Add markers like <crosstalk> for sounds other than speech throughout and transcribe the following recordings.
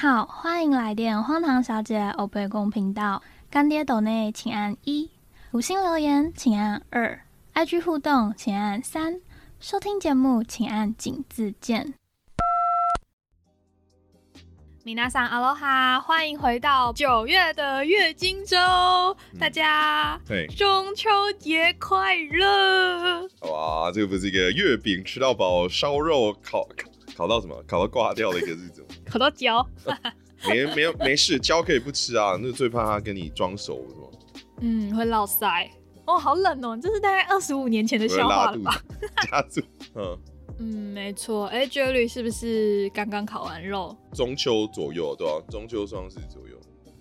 好，欢迎来电荒唐小姐欧贝公频道。干爹斗内请按一，五星留言请按二，IG 互动请按三，收听节目请按井字键。米娜桑阿罗哈，欢迎回到九月的月经周，大家对，中秋节快乐！哇，这个不是一个月饼吃到饱，烧肉烤烤烤到什么？烤到挂掉的一个日子吗。<laughs> 烤到焦，<laughs> 没没有没事，胶可以不吃啊，那最怕他跟你装熟是吗？嗯，会落腮。哦，好冷哦，这是大概二十五年前的会笑话了吧？子，<laughs> 夹住。嗯，嗯，没错。哎，Jelly 是不是刚刚烤完肉？中秋左右对吧、中秋双十左右。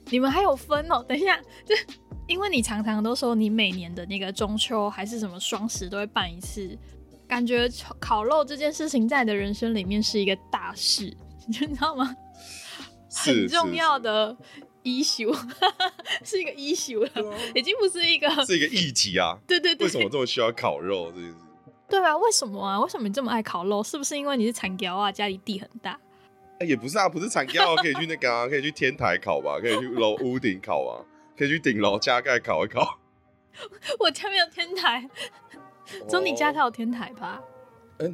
你们还有分哦？等一下，这因为你常常都说你每年的那个中秋还是什么双十都会办一次，感觉烤烤肉这件事情在你的人生里面是一个大事，<laughs> 你知道吗？是很重要的 issue，<laughs> 是一个 issue 了，啊已经不是一个是一个议题啊。<laughs> 对对对，为什么这么需要烤肉这件事？对啊，为什么啊？为什么你这么爱烤肉？是不是因为你是产条啊，家里地很大？哎、也不是啊，不是产胶，可以去那个啊，可以去天台烤吧，可以去楼屋顶烤啊，可以去顶楼加盖烤一烤。我家没有天台，只有你家才有天台吧？嗯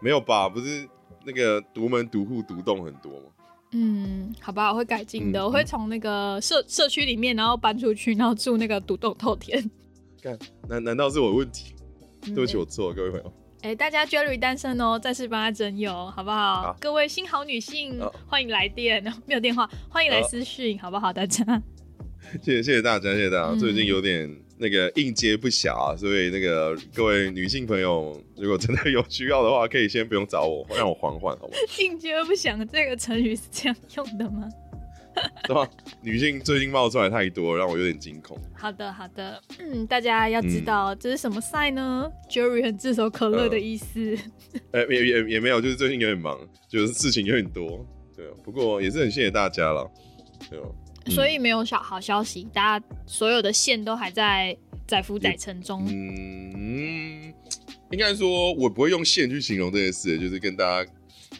没有吧？不是那个独门独户独栋很多吗？嗯，好吧，我会改进的，嗯我会从那个社社区里面，然后搬出去，然后住那个独栋透天。看，难难道是我的问题？对不起，嗯我错了，各位朋友。哎、大家 Jerry 单身哦，再次帮他征友，好不好？好各位新好女性，好欢迎来电，<laughs> 没有电话，欢迎来私讯，好不好？大家，<laughs> 谢谢谢谢大家，谢谢大家。嗯最近有点那个应接不暇、啊，所以那个各位女性朋友，如果真的有需要的话，可以先不用找我，让我缓缓，好吗？应接不响这个成语是这样用的吗？<laughs> 对吧？女性最近冒出来太多，让我有点惊恐。好的，好的，嗯，大家要知道、这是什么赛呢？Jerry 很炙手可热的意思。<laughs> 呃、也也也没有，就是最近有点忙，就是事情有点多。对啊，不过也是很谢谢大家了。对啊，所以没有小好消息，大家所有的线都还在载浮载沉中。嗯，应该说，我不会用线去形容这件事，就是跟大家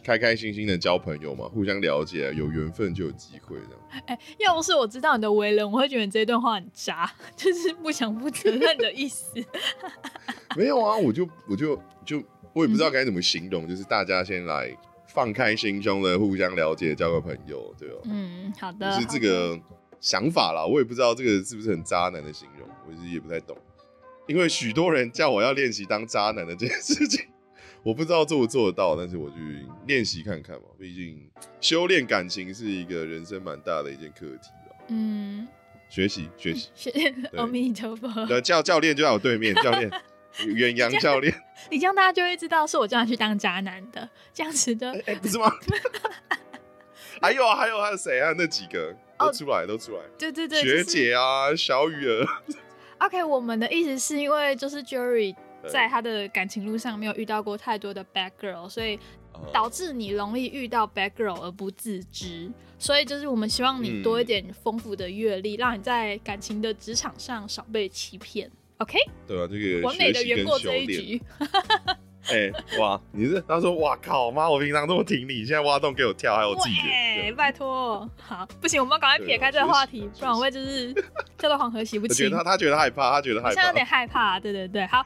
开开心心的交朋友嘛，互相了解，有缘分就有机会这样。哎、要不是我知道你的为人，我会觉得你这段话很渣，<laughs> 就是不想负责任的意思。<laughs> 没有啊，我就我就就我也不知道该怎么形容，就是大家先来放开心胸的互相了解，交个朋友，对吧？嗯，好的。就是这个想法啦，我也不知道这个是不是很渣男的形容，我其实也不太懂。因为许多人叫我要练习当渣男的这件事情，<laughs> 我不知道做不做得到，但是我去练习看看嘛。毕竟修炼感情是一个人生蛮大的一件课题啦。嗯，学习学习，<laughs> 学阿弥陀佛。呃，教教练就在我对面，教练 <laughs> 远洋教练，<laughs> 你这样大家就会知道是我叫他去当渣男的，这样子的哎、。哎不是吗？<laughs> 还有啊，还有还有谁啊？那几个哦都出来，都出来。对对对，学就是姐啊，小雨儿，OK，我们的意思是因为就是 Jerry 在他的感情路上没有遇到过太多的 bad girl，所以哦导致你容易遇到 bad girl 而不自知。所以就是我们希望你嗯多一点丰富的阅历，让你在感情的职场上少被欺骗。OK，对啊，这个完美的学习跟圆过。这一局。<laughs> 哎、哇，你是他说哇靠妈，我平常这么挺你，现在挖洞给我跳，还有我自己喂，人。拜托，好，不行，我们要赶快撇开这个话题，不然我会就是跳到黄河洗不清我觉得。他他觉得害怕，他觉得害我现在有点。害怕，对对对，好。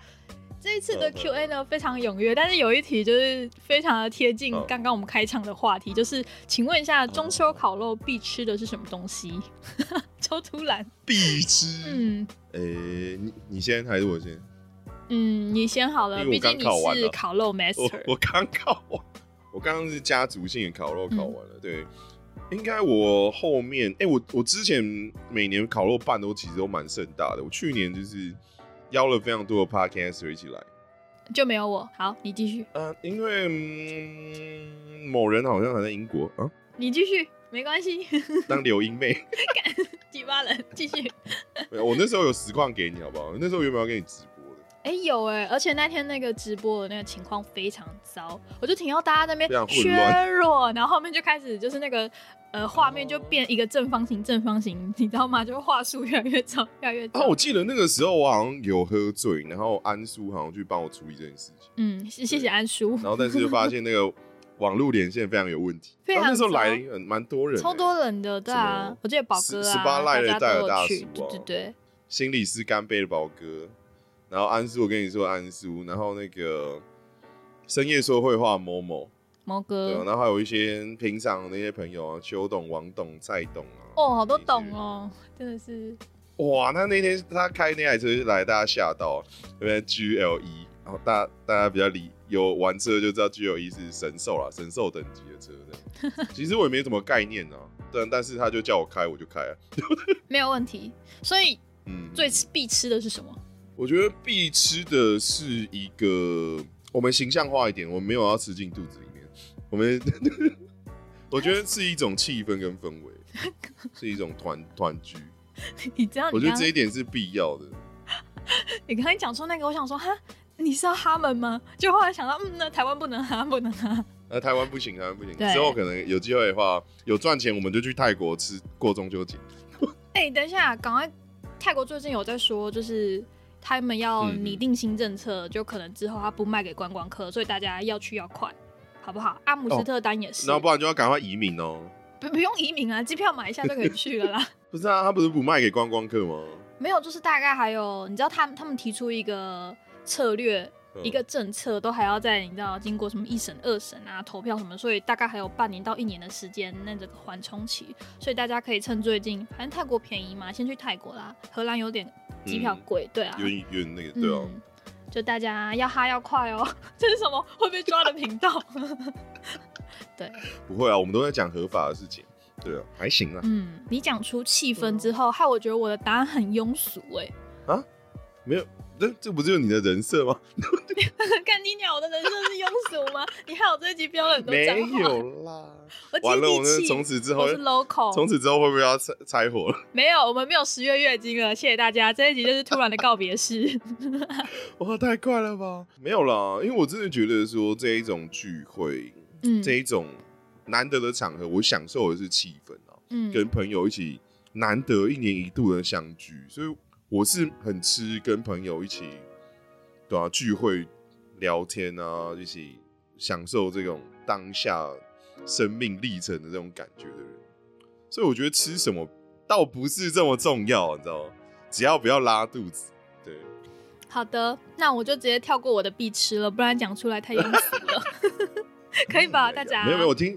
这一次的嗯嗯 Q&A 呢非常踊跃，但是有一题就是非常的贴近嗯刚刚我们开场的话题，就是请问一下中秋烤肉必吃的是什么东西？<laughs> 超突然，必吃。嗯哎、你你先还是我先？嗯，你先好了，毕竟你是烤肉我 master，我刚考完，我刚刚是家族性的烤肉嗯烤完了，对。应该我后面，哎、我我之前每年烤肉办都其实都蛮盛大的。我去年就是邀了非常多的 podcaster 一起来，就没有我。好，你继续，呃，因为、嗯、某人好像还在英国啊，你继续，没关系，<laughs> 当留英妹。<laughs> 几巴人继续。我那时候有实况给你，好不好？那时候原本要给你直哎、有哎、而且那天那个直播的那个情况非常糟，我就听到大家在那边削乱弱，然后后面就开始就是那个呃画面就变一个正方形，正方形，你知道吗？就话术越来越糟，越来越糟。啊，我记得那个时候我好像有喝醉，然后安叔好像去帮我处理这件事情，嗯，谢谢谢安叔。然后但是就发现那个 <laughs> 网络连线非常有问题。非常那时候糟来很蛮多人的，超多人的，对啊，我记得宝哥啊，十十八赖的戴尔大有去，叔对啊对对，心理师干杯的宝哥，然后安叔，我跟你说安叔，然后那个深夜说会话某某，毛对啊，哥，然后还有一些平常的那些朋友啊，邱董、王董、蔡董啊，哦，好多这些懂哦，真的是，哇，那那天他开那台车来，大家吓到，那边？GLE，然后大大家比较理有玩车就知道 GLE 是神兽啦，神兽等级的车的。<laughs> 其实我也没什么概念啊，但但是他就叫我开，我就开啊。没有问题。所以嗯，最吃必吃的是什么？我觉得必吃的是一个，我们形象化一点，我们没有要吃进肚子里面，我们 <laughs> 我觉得是一种气氛跟氛围，是一种团团聚。<laughs> 你知道我觉得这一点是必要的。<laughs> 你刚才讲出那个，我想说哈，你是要哈们吗？就后来想到，嗯，那台湾不能哈，不能哈。那台湾不行，台湾不行。之后可能有机会的话，有赚钱我们就去泰国吃过中秋节。哎、等一下，赶快！泰国最近有在说，就是他们要拟定新政策，就可能之后他不卖给观光客，所以大家要去要快，好不好？阿姆斯特丹也是，那不然就要赶快移民哦。不不用移民啊，机票买一下就可以去了啦。<laughs> 不是啊，他不是不卖给观光客吗？没有，就是大概还有，你知道他们他们提出一个策略，嗯一个政策，都还要在你知道经过什么一审、二审啊、投票什么，所以大概还有半年到一年的时间，那这个缓冲期，所以大家可以趁最近，反正泰国便宜嘛，先去泰国啦。荷兰有点机票贵，对啊，有点有点那个对啊。嗯，就大家要哈要快哦。<laughs> 这是什么会被抓的频道？<laughs> 对，不会啊，我们都在讲合法的事情。对啊，还行啊。嗯，你讲出气氛之后，害我觉得我的答案很庸俗哎、啊没有，这这不就是你的人设吗？<laughs> 看你鸟，我的人设是庸俗吗？<laughs> 你害我这一集标了很多没脏话。有啦。<laughs> 完了，我那地气，从此之后我，是 local，从此之后会不会要拆拆伙了？没有，我们没有十月月经了，谢谢大家。这一集就是突然的告别式。哇，太快了吧！没有啦，因为我真的觉得说这一种聚会，嗯这一种难得的场合，我享受的是气氛啊，嗯跟朋友一起难得一年一度的相聚，所以我是很吃跟朋友一起，对啊，聚会聊天啊，一起享受这种当下生命历程的这种感觉的人。所以我觉得吃什么倒不是这么重要，你知道吗？只要不要拉肚子，对。好的，那我就直接跳过我的必吃了，不然讲出来太庸俗了。<laughs> 可以吧，大家？没有没有，我听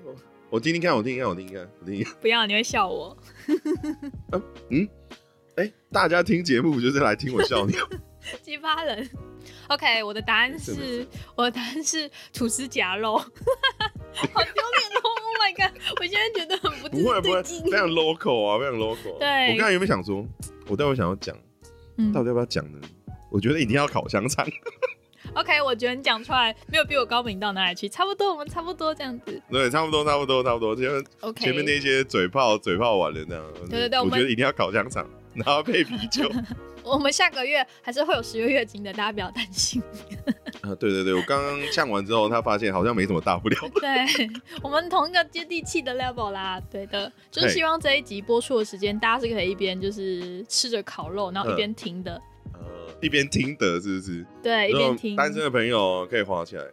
我听听看，我听听看，我听听看，我听听看。不要，你会笑我。哎、<laughs> 大家听节目就是来听我笑你。<laughs> 激发人。OK，我的答案是我的答案是吐司夹肉。<laughs> 好丢脸哦！Oh my god！我现在觉得很不不会不会，非常 local 啊，非常 local。对我刚才有没有想说，我待会想要讲，嗯到底要不要讲呢？我觉得一定要烤香肠。OK，我觉得你讲出来没有比我高明到哪里去，差不多，我们差不多这样子。对，差不多，差不多，差不多。前面 OK，前面那些嘴炮，嘴炮完了那样。对对我觉得一定要烤香肠，然后配啤酒。<laughs> 我们下个月还是会有十月月经的，大家不要担心。<laughs> 啊，对对对，我刚刚呛完之后，他发现好像没什么大不了。对 <laughs> 我们同一个接地气的 level 啦，对的，就是希望这一集播出的时间，大家是可以一边就是吃着烤肉，然后一边听的，呃，一边听的，是不是？对，一边听。单身的朋友可以滑起来。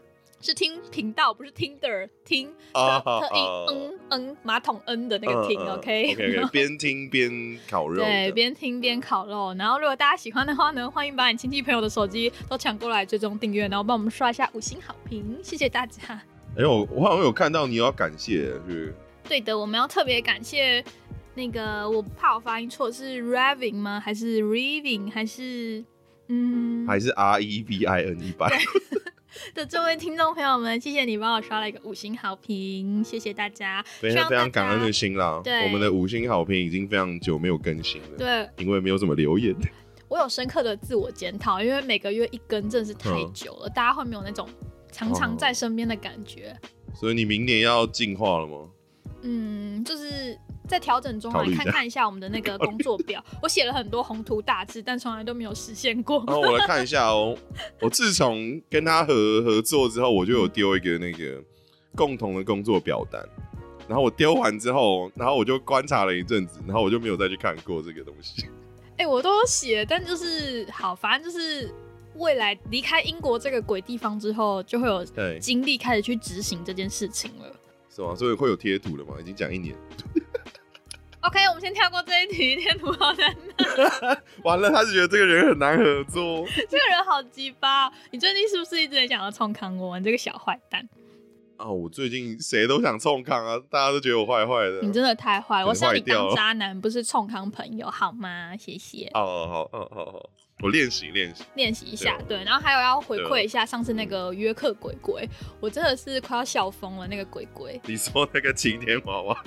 是听频道，不是 Tinder 听啊特特意啊嗯嗯马桶嗯的那个听、嗯嗯 OK OK OK，<laughs> 边听边烤肉。对，边听边烤肉。然后如果大家喜欢的话呢，欢迎把你亲戚朋友的手机都抢过来追踪订阅，然后帮我们刷一下五星好评，谢谢大家。哎呦，我好像有看到你有要感谢，是对的，我们要特别感谢那个，我怕我发音错，是 Raving 吗？还是 Reving？还是嗯？还是 R E V I N 一百？<laughs> <laughs> 的这位听众朋友们，谢谢你帮我刷了一个五星好评，谢谢大家。非常非常感恩的心啦。对我们的五星好评已经非常久没有更新了，对因为没有怎么留言。我有深刻的自我检讨，因为每个月一更真的是太嗯久了，大家会没有那种常常在身边的感觉。所以你明年要进化了吗？嗯，就是在调整中啊，考虑一下你看看一下我们的那个 <laughs> 工作表，我写了很多宏图大志，但从来都没有实现过。然 <laughs> 后我来看一下哦。我自从跟他合合作之后，我就有丢一个那个共同的工作表单。然后我丢完之后，然后我就观察了一阵子，然后我就没有再去看过这个东西。<laughs> 哎、我都有写，但就是好，反正就是未来离开英国这个鬼地方之后，就会有对，精力开始去执行这件事情了。是吗？所以会有贴图了吗？已经讲一年，OK，我们先跳过这一题，<laughs> 天图好难。<laughs> 完了，他就觉得这个人很难合作。<laughs> 这个人好鸡巴哦、你最近是不是一直很想要冲康我？你这个小坏蛋，啊，我最近谁都想冲康啊，大家都觉得我坏坏的。你真的太坏了！我是要你当渣男，不是冲康朋友，好吗？谢谢。哦，好，好，好，好，我练习练习。练习一下，对对，然后还有要回对馈一下上次那个约克鬼鬼，我真的是快要笑疯了。那个鬼鬼，你说那个晴天娃娃，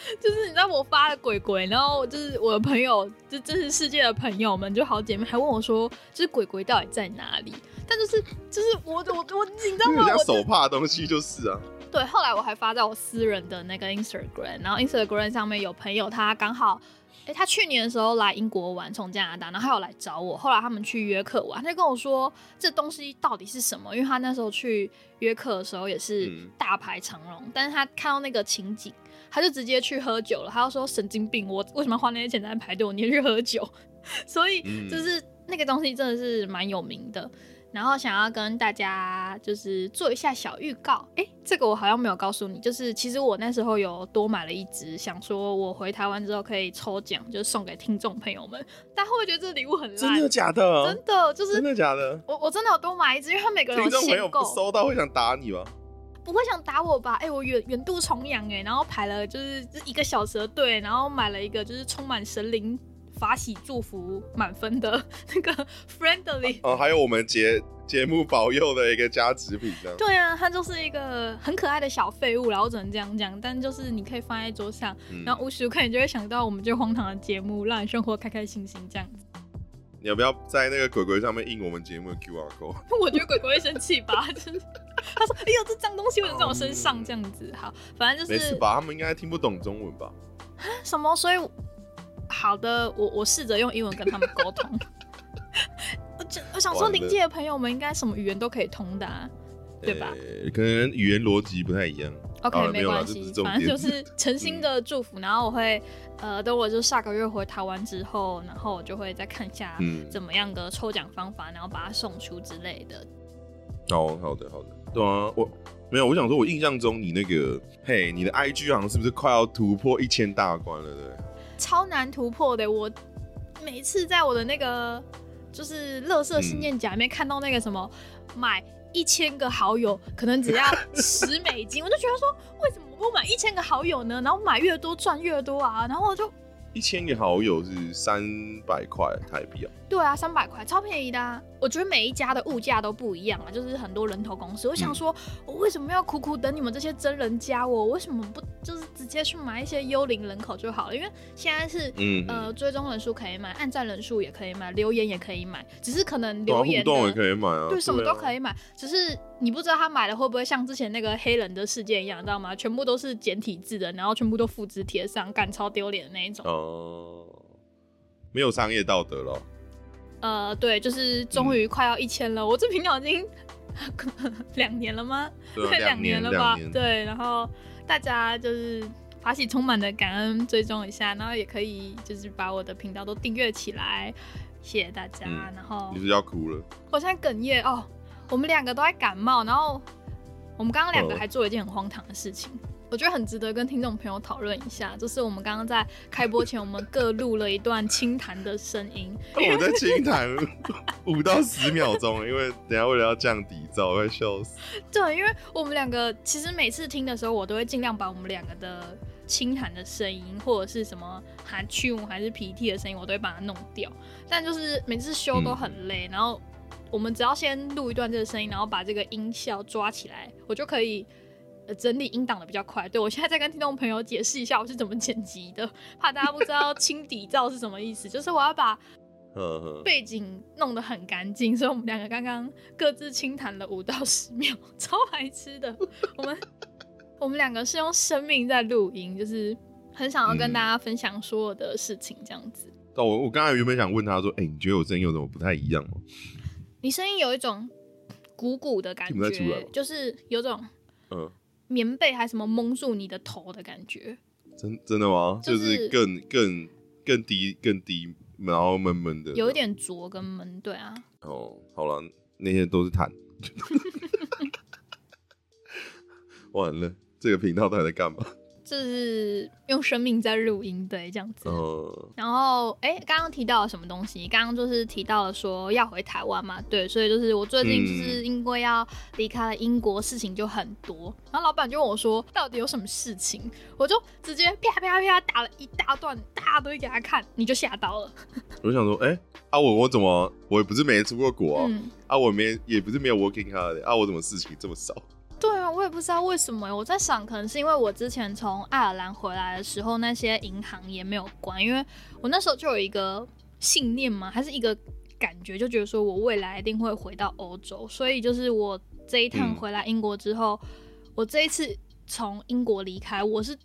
<laughs> 就是你知道我发了鬼鬼，然后就是我的朋友，就真实世界的朋友们，就好姐妹还问我说，就是鬼鬼到底在哪里？但就是就是我我我，你知道吗？很像我手帕的东西就是啊。<laughs> 对，后来我还发在我私人的那个 Instagram，然后 Instagram 上面有朋友他刚好，诶，他去年的时候来英国玩，从加拿大，然后他有来找我，后来他们去约克玩，他就跟我说这东西到底是什么，因为他那时候去约克的时候也是嗯大排长龙，但是他看到那个情景，他就直接去喝酒了，他就说神经病，我为什么要花那些钱在排队，我宁愿去喝酒，<laughs> 所以嗯就是那个东西真的是蛮有名的。然后想要跟大家就是做一下小预告，哎，这个我好像没有告诉你，就是其实我那时候有多买了一支，想说我回台湾之后可以抽奖，就是送给听众朋友们。但会不会觉得这礼物很烂？真的假的？真的就是真的假的？我我真的有多买一支，因为他每个人有听众朋友不，收到会想打你吗？不会想打我吧？哎、我远远渡重洋哎，然后排了就是一个小时的队，然后买了一个就是充满神灵法喜祝福满分的那个 <laughs> friendly。哦，还有我们节节目保佑的一个加值品，这样。对啊，它就是一个很可爱的小废物，然后只能这样讲，但就是你可以放在桌上，嗯然后无时无刻你就会想到我们这荒唐的节目，让你生活开开心心这样子。你要不要在那个鬼鬼上面印我们节目的 QR code？<laughs> 我觉得鬼鬼会生气吧，就是 <laughs> 他说：“哎呦，这脏东西为什么在我身上？”这样子，好，反正就是没事吧？他们应该听不懂中文吧？<laughs> 什么，所以好的，我我试着用英文跟他们沟通。<laughs> 我就我想说，临界的朋友们应该什么语言都可以通的、啊，对吧呃可能语言逻辑不太一样。？OK，没关系反正就是诚心的祝福。然后我会，呃，等我就下个月回台湾之后，然后我就会再看一下嗯怎么样的抽奖方法，然后把它送出之类的。哦，好的，好的，对啊，我没有，我想说，我印象中你那个，嘿，你的 IG 好像是不是快要突破一千大关了，对？超难突破的。我每次在我的那个就是乐色信件夹里面看到那个什么买一千个好友，可能只要 <laughs> 十美金，我就觉得说，为什么不买一千个好友呢？然后买越多赚越多啊！然后我就一千个好友是三百块台币啊，对啊，三百块超便宜的、啊。我觉得每一家的物价都不一样啊，就是很多人头公司。我想说，我为什么要苦苦等你们这些真人加我？为什么不就是直接去买一些幽灵人口就好了？因为现在是嗯，呃，追踪人数可以买，按赞人数也可以买，留言也可以买，只是可能留言互动也的可以买啊，对什么都可以。以买，只是你不知道他买了会不会像之前那个黑人的事件一样，知道吗？全部都是简体字的，然后全部都复制贴上，干超丢脸的那一种。哦，没有商业道德了。呃，对，就是终于快要一千了，我这频道已经 <laughs> 两年了吗？快两年了吧对，然后大家就是发起充满的感恩追踪一下，然后也可以就是把我的频道都订阅起来，谢谢大家。嗯然后你是要哭了？我现在哽咽哦，我们两个都在感冒，然后我们刚刚两个哦还做了一件很荒唐的事情。我觉得很值得跟听众朋友讨论一下，就是我们刚刚在开播前，我们各录了一段清谈的声音，我在清谈五到十秒钟，因为等下为了要降底噪，我会笑死。<laughs> 对，因为我们两个其实每次听的时候，我都会尽量把我们两个的轻弹的声音，或者是什么含去还是鼻涕的声音，我都会把它弄掉。但就是每次修都很累，然后我们只要先录一段这个声音，然后把这个音效抓起来，我就可以。呃整理音档的比较快，对我现在在跟听众朋友解释一下我是怎么剪辑的，<laughs> 怕大家不知道清底噪是什么意思，就是我要把背景弄得很干净，所以我们两个刚刚各自轻谈了五到十秒，<laughs> 超白痴的。我们我们两个是用生命在录音，就是很想要跟嗯大家分享所有的事情，这样子。但我我刚才原本想问他说，哎、你觉得我声音有什么不太一样吗？你声音有一种鼓鼓的感觉就是有种嗯，棉被还什么蒙住你的头的感觉。真真的吗？就就是是更更更低更低，然后闷闷的，有一点浊跟闷，对啊，哦，好了，那些都是痰。<laughs> 完了，这个频道到底在干嘛？就是用生命在录音，对，这样子。呃，然后，哎，刚刚提到了什么东西？刚刚就是提到了说要回台湾嘛，对，所以就是我最近就是因为要离开了英国，事情就很多。然后老板就问我说，到底有什么事情？我就直接啪啪啪打了一大段大堆给他看，你就吓到了。<laughs> 我想说，哎，啊我我怎么我也不是没出过国啊，啊我没也不是没有 working hard 啊，我怎么事情这么少？我也不知道为什么。我在想，可能是因为我之前从爱尔兰回来的时候，那些银行也没有关，因为我那时候就有一个信念嘛，还是一个感觉，就觉得说我未来一定会回到欧洲。所以就是我这一趟回来英国之后，我这一次从英国离开，我是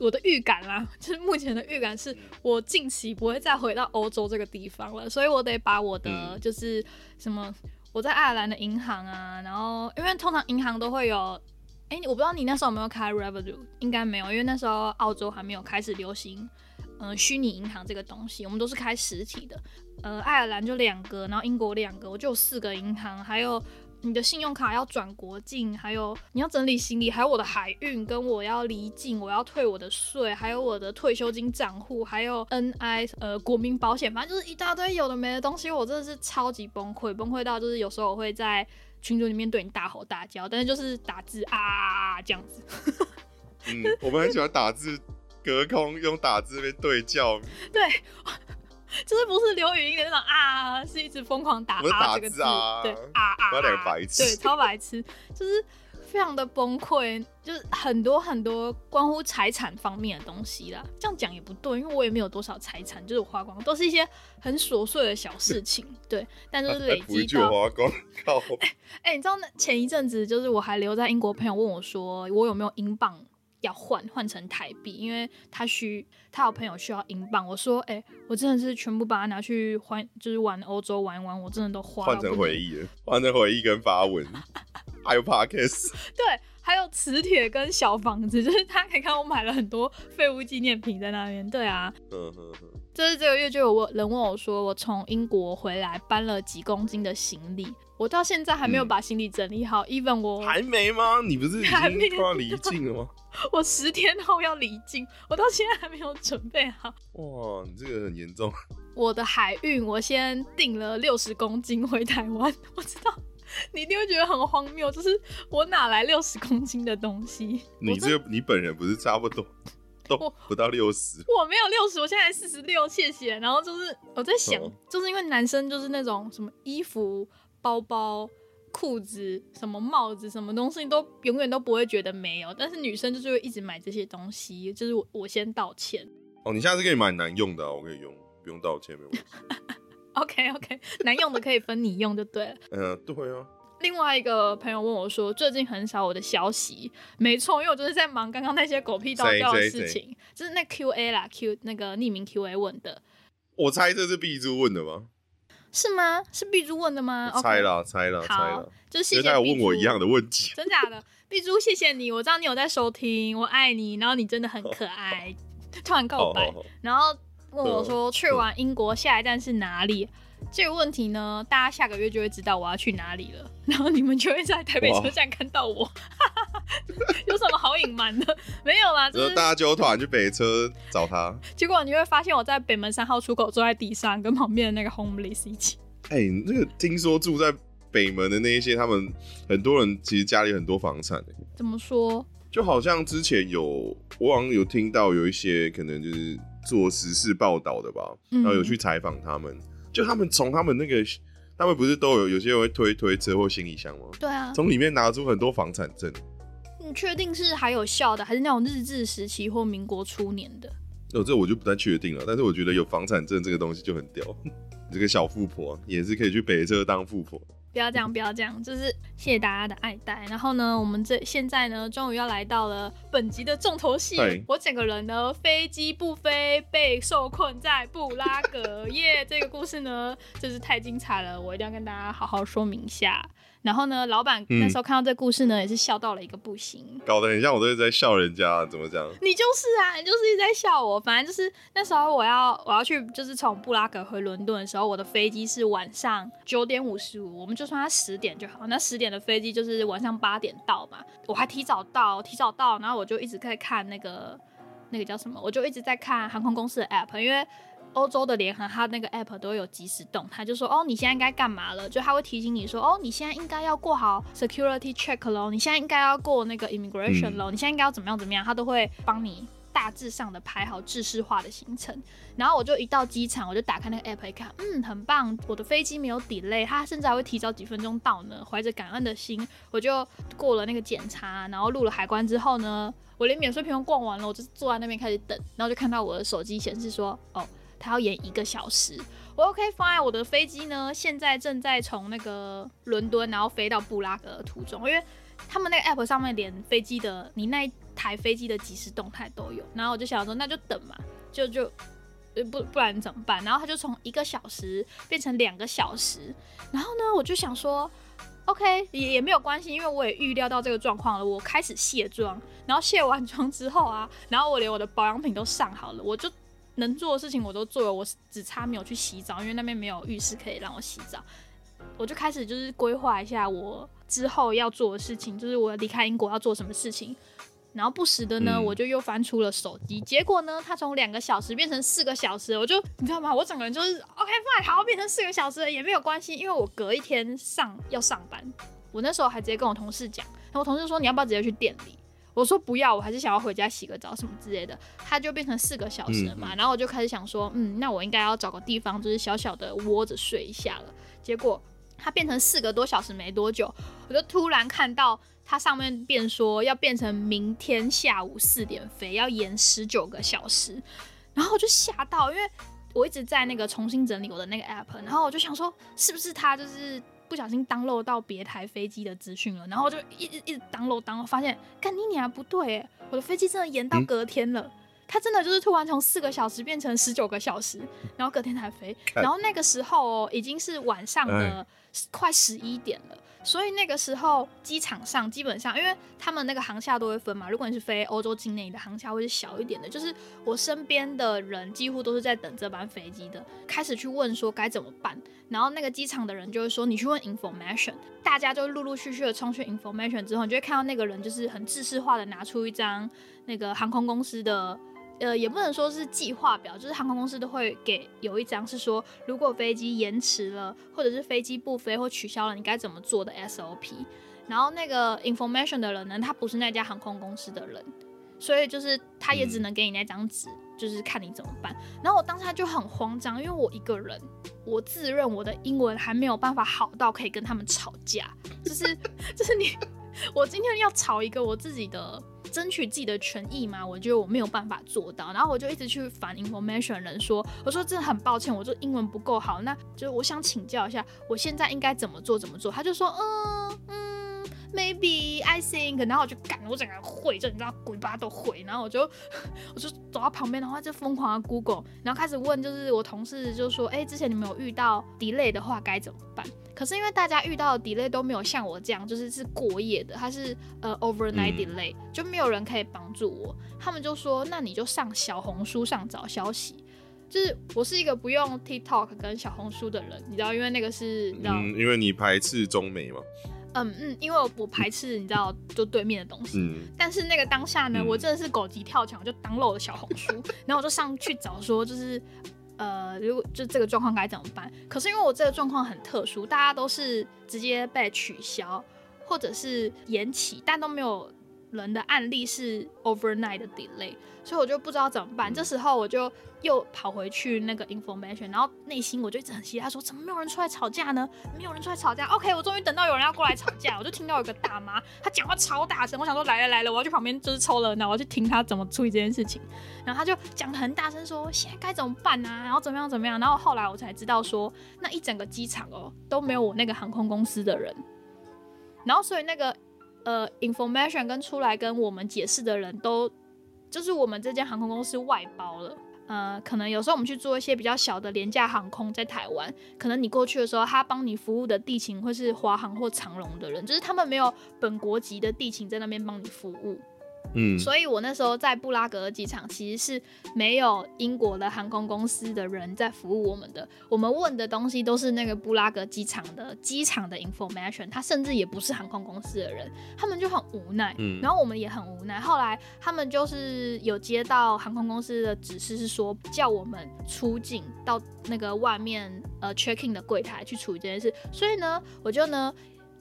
我的预感啦，就是目前的预感是我近期不会再回到欧洲这个地方了，所以我得把我的就是什么。我在爱尔兰的银行啊，然后因为通常银行都会有，哎，我不知道你那时候有没有开 Revolut，应该没有，因为那时候澳洲还没有开始流行，嗯，虚拟银行这个东西，我们都是开实体的。呃，爱尔兰就两个，然后英国两个，我就有四个银行，还有。你的信用卡要转国境，还有你要整理行李，还有我的海运，跟我要离境，我要退我的税，还有我的退休金账户，还有 NI 呃国民保险，反正就是一大堆有的没的东西，我真的是超级崩溃，崩溃到就是有时候我会在群组里面对你大吼大叫，但是就是打字啊这样子。嗯，我们很喜欢打字，隔空用打字被对叫。<laughs> 对。就是不是留语音的那种啊，是一直疯狂打啊这个字，对啊啊，两个白痴，对超白痴，就是非常的崩溃，就是很多很多关乎财产方面的东西啦。这样讲也不对，因为我也没有多少财产，就是我花光，都是一些很琐碎的小事情，对，但就是累积到花光。靠！<laughs> 哎，你知道那前一阵子，就是我还留在英国，朋友问我说，我有没有英镑？要换换成台币，因为他需他有朋友需要英镑。我说，哎，我真的是全部把它拿去换，就是玩欧洲玩玩，我真的都花换成回忆了，换成回忆跟发文，还有 Parkes，<laughs> 对，还有磁铁跟小房子，就是他可以看我买了很多废物纪念品在那边。对啊，就是这个月就有人问我说，我从英国回来搬了几公斤的行李。我到现在还没有把行李整理好，even 我还没吗？你不是已经 <laughs> 快要离境了吗？<laughs> 我十天后要离境，我到现在还没有准备好。哇，你这个很严重。<laughs> 我的海运，我先订了六十公斤回台湾。我知道你一定会觉得很荒谬，就是我哪来六十公斤的东西？你这你本人不是差不多都不到六十？我没有六十，我现在四十六，谢谢。然后就是我在想，就是因为男生就是那种什么衣服。包包、裤子、什么帽子、什么东西都永远都不会觉得没有，但是女生就是会一直买这些东西，就是我我先道歉。哦，你下次可以买难用的，啊我可以用，不用道歉，没关系。OK OK，<laughs> 难用的可以分你用就对了。嗯，对啊。另外一个朋友问我说，最近很少我的消息，没错，因为我就是在忙刚刚那些狗屁倒掉的事情，就是那 QA 啦，Q 那个匿名 QA 问的。我猜这是 B 猪问的吗？是吗？是碧珠问的吗？猜了，猜了，猜了。就是谢谢他有问我一样的问题，<laughs> 真假的？碧珠，谢谢你，我知道你有在收听，我爱你，然后你真的很可爱。<laughs> 突然告白，然后问我说去完英国下一站是哪里？这个问题呢，大家下个月就会知道我要去哪里了，然后你们就会在台北车站看到我。<laughs> 有什么好隐瞒的？没有啦，就是大家纠团去北车找他。结果你会发现我在北门三号出口坐在地上，跟旁边的那个 homeless 一起。哎，那个听说住在北门的那一些，他们很多人其实家里很多房产。怎么说？就好像之前有我好像有听到有一些可能就是做时事报道的吧，然后有去采访他们。就他们从他们那个，他们不是都有有些人会推推车或行李箱吗？对啊，从里面拿出很多房产证。你确定是还有效的，还是那种日治时期或民国初年的？哦，这我就不太确定了。但是我觉得有房产证这个东西就很屌，<laughs> 这个小富婆也是可以去北车当富婆。不要这样，不要这样，就是谢谢大家的爱戴。然后呢，我们这现在呢，终于要来到了本集的重头戏。我整个人呢，飞机不飞，被受困在布拉格 <laughs> 耶。这个故事呢，真是太精彩了，我一定要跟大家好好说明一下。然后呢，老板那时候看到这故事呢，也是笑到了一个不行。搞得很像我都是在笑人家，怎么讲？你就是啊，你就是一直在笑我。反正就是那时候我要我要去，就是从布拉格回伦敦的时候，我的飞机是晚上九点五十五，我们就算它十点就好。那十点的飞机就是晚上八点到嘛，我还提早到，提早到，然后我就一直在看那个那个叫什么，我就一直在看航空公司的 app，因为。欧洲的联航，它那个 app 都有即时动态，就说哦，你现在该干嘛了？就它会提醒你说，哦，你现在应该要过好 security check 喽，你现在应该要过那个 immigration 喽，你现在应该要怎么样怎么样，它都会帮你大致上的排好制式化的行程。然后我就一到机场，我就打开那个 app 一看，嗯，很棒，我的飞机没有 delay，它甚至还会提早几分钟到呢。怀着感恩的心，我就过了那个检查，然后入了海关之后呢，我连免税品都逛完了，我就坐在那边开始等，然后就看到我的手机显示说，哦。他要延一个小时，我 OK fine。我的飞机呢，现在正在从那个伦敦，然后飞到布拉格的途中。因为他们那个 app 上面连飞机的你那一台飞机的即时动态都有。然后我就想说，那就等嘛，就就不不然怎么办？然后他就从一个小时变成两个小时。然后呢，我就想说，OK 也也没有关系，因为我也预料到这个状况了。我开始卸妆，然后卸完妆之后啊，然后我连我的保养品都上好了，我就。能做的事情我都做了，我只差没有去洗澡，因为那边没有浴室可以让我洗澡。我就开始就是规划一下我之后要做的事情，就是我离开英国要做什么事情。然后不时的呢，我就又翻出了手机，结果呢，它从两个小时变成四个小时，我就你知道吗？我整个人就是 OK fine，好，变成四个小时也没有关系，因为我隔一天上要上班。我那时候还直接跟我同事讲，然后我同事说你要不要直接去店里？我说不要，我还是想要回家洗个澡什么之类的。它就变成四个小时了嘛，然后我就开始想说，嗯，那我应该要找个地方，就是小小的窝着睡一下了。结果它变成四个多小时没多久，我就突然看到它上面变说要变成明天下午四点飞，要延十九个小时，然后我就吓到，因为我一直在那个重新整理我的那个 app，然后我就想说，是不是它就是。不小心当漏到别台飞机的资讯了，然后就一直一直当漏当漏，发现干你娘不对哎，我的飞机真的延到隔天了，它真的就是突然从四个小时变成十九个小时，然后隔天才飞，然后那个时候哦已经是晚上的快十一点了。所以那个时候，机场上基本上，因为他们那个航厦都会分嘛。如果你是飞欧洲境内的航厦，会是小一点的。就是我身边的人几乎都是在等这班飞机的，开始去问说该怎么办。然后那个机场的人就会说，你去问 information。大家就陆陆续续的冲去 information 之后，你就会看到那个人就是很制式化的拿出一张那个航空公司的。呃，也不能说是计划表，就是航空公司都会给有一张是说，如果飞机延迟了，或者是飞机不飞或取消了，你该怎么做的 SOP。然后那个 information 的人呢，他不是那家航空公司的人，所以就是他也只能给你那张纸，就是看你怎么办。然后我当时就很慌张，因为我一个人，我自认我的英文还没有办法好到可以跟他们吵架，就是 <laughs> 就是你，<laughs> 我今天要吵一个我自己的。争取自己的权益嘛，我觉得我没有办法做到，然后我就一直去反 information 人说，我说真的很抱歉，我就英文不够好，那就是我想请教一下，我现在应该怎么做怎么做？他就说，嗯嗯，maybe I think，然后我就赶，我整个会，就你知道鬼巴都会，然后我就我就走到旁边的话就疯狂的 Google，然后开始问，就是我同事就说，哎，之前你们有遇到 delay 的话该怎么办？可是因为大家遇到的 delay 都没有像我这样，就是是过夜的，它是呃 overnight delay，就没有人可以帮助我。他们就说，那你就上小红书上找消息。就是我是一个不用 TikTok 跟小红书的人，你知道，因为那个是，嗯，因为你排斥中美嘛。嗯嗯，因为我排斥你知道就对面的东西。嗯。但是那个当下呢，我真的是狗急跳墙，就当漏了小红书，<laughs> 然后我就上去找说，就是。呃，如果就这个状况该怎么办？可是因为我这个状况很特殊，大家都是直接被取消或者是延期，但都没有人的案例是 overnight 的 delay。所以我就不知道怎么办，这时候我就又跑回去那个 information，然后内心我就一直很期待，说怎么没有人出来吵架呢？没有人出来吵架，OK，我终于等到有人要过来吵架，我就听到有个大妈，她讲话超大声，我想说来了来了，我要去旁边就是凑热闹，我要去听她怎么处理这件事情。然后她就讲的很大声，说现在该怎么办啊？然后怎么样怎么样？然后后来我才知道说，那一整个机场哦都没有我那个航空公司的人，然后所以那个呃 information 跟出来跟我们解释的人都。就是我们这间航空公司外包了，呃，可能有时候我们去做一些比较小的廉价航空，在台湾，可能你过去的时候，他帮你服务的地勤会是华航或长龙的人，就是他们没有本国籍的地勤在那边帮你服务。嗯，所以我那时候在布拉格机场，其实是没有英国的航空公司的人在服务我们的。我们问的东西都是那个布拉格机场的机场的 information，他甚至也不是航空公司的人，他们就很无奈。嗯然后我们也很无奈。后来他们就是有接到航空公司的指示，是说叫我们出境到那个外面呃 check in 的柜台去处理这件事。所以呢，我就呢。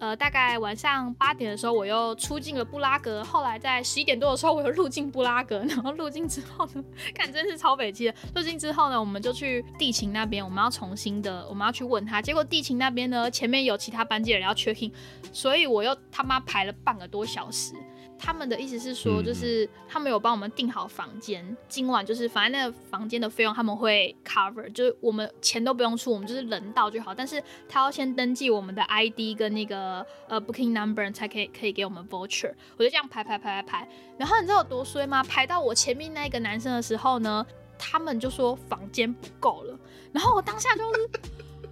呃，大概晚上八点的时候，我又出境了布拉格。后来在十一点多的时候，我又入境布拉格。然后入境之后呢，<laughs> 看真是超北极的。入境之后呢，我们就去地勤那边，我们要重新的，我们要去问他。结果地勤那边呢，前面有其他班机的人要 check in，所以我又他妈排了半个多小时。他们的意思是说，嗯就是他们有帮我们订好房间，今晚就是反正那个房间的费用他们会 cover，就是我们钱都不用出，我们就是人到就好。但是他要先登记我们的 ID 跟那个呃 booking number 才可以可以给我们 voucher。我就这样排排排排排，然后你知道有多衰吗？排到我前面那个男生的时候呢，他们就说房间不够了，然后我当下就是。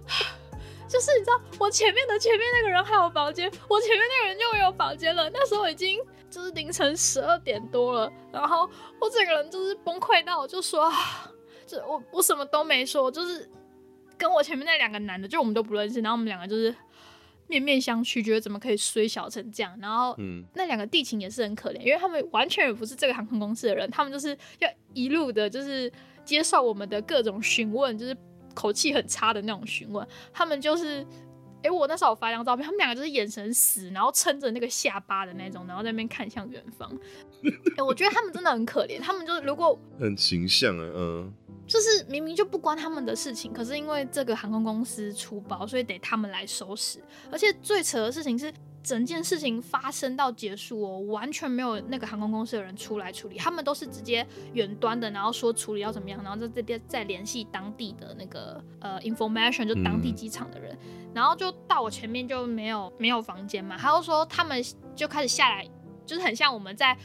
<sighs> 就是你知道，我前面的前面那个人还有房间，我前面那个人就没有房间了。那时候已经就是凌晨十二点多了，然后我整个人就是崩溃到，我就说，啊这我我什么都没说，就是跟我前面那两个男的，就我们都不认识，然后我们两个就是面面相觑，觉得怎么可以衰小成这样。然后嗯，那两个地勤也是很可怜，因为他们完全也不是这个航空公司的人，他们就是要一路的，就是接受我们的各种询问，就是口气很差的那种询问。他们就是，诶，我那时候我发一张照片，他们两个就是眼神死，然后撑着那个下巴的那种，然后在那边看向远方。诶，我觉得他们真的很可怜，他们就是如果 <laughs> 很形象啊，嗯，就是明明就不关他们的事情，可是因为这个航空公司出包，所以得他们来收拾。而且最扯的事情是，整件事情发生到结束哦，完全没有那个航空公司的人出来处理，他们都是直接远端的，然后说处理要怎么样，然后在这边再联系当地的那个呃 information，就当地嗯机场的人，然后就到我前面就没有没有房间嘛，他就说他们就开始下来，就是很像我们在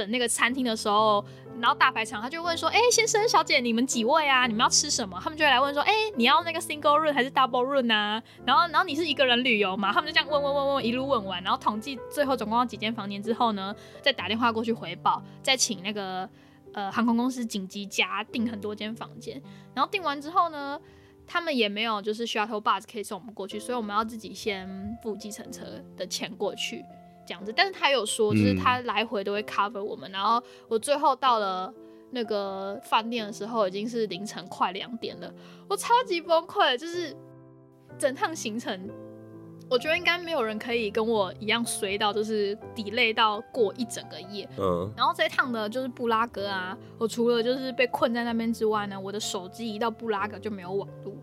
等那个餐厅的时候，然后大排场，他就问说：“哎、先生、小姐，你们几位啊？你们要吃什么？”他们就会来问说：“哎、你要那个 single room 还是 double room 啊？”然后，然后你是一个人旅游嘛？他们就这样问问问问，一路问完，然后统计最后总共要几间房间之后呢，再打电话过去回报，再请那个呃航空公司紧急加订很多间房间，然后订完之后呢。他们也没有就是 shuttle bus 可以送我们过去，所以我们要自己先付计程车的钱过去。这样子，但是他有说，就是嗯他来回都会 cover 我们，然后我最后到了那个饭店的时候，已经是凌晨快两点了，我超级崩溃，就是整趟行程，我觉得应该没有人可以跟我一样衰到，就是 delay 到过一整个夜。嗯，然后这一趟呢就是布拉格啊，我除了就是被困在那边之外呢，我的手机一到布拉格就没有网络，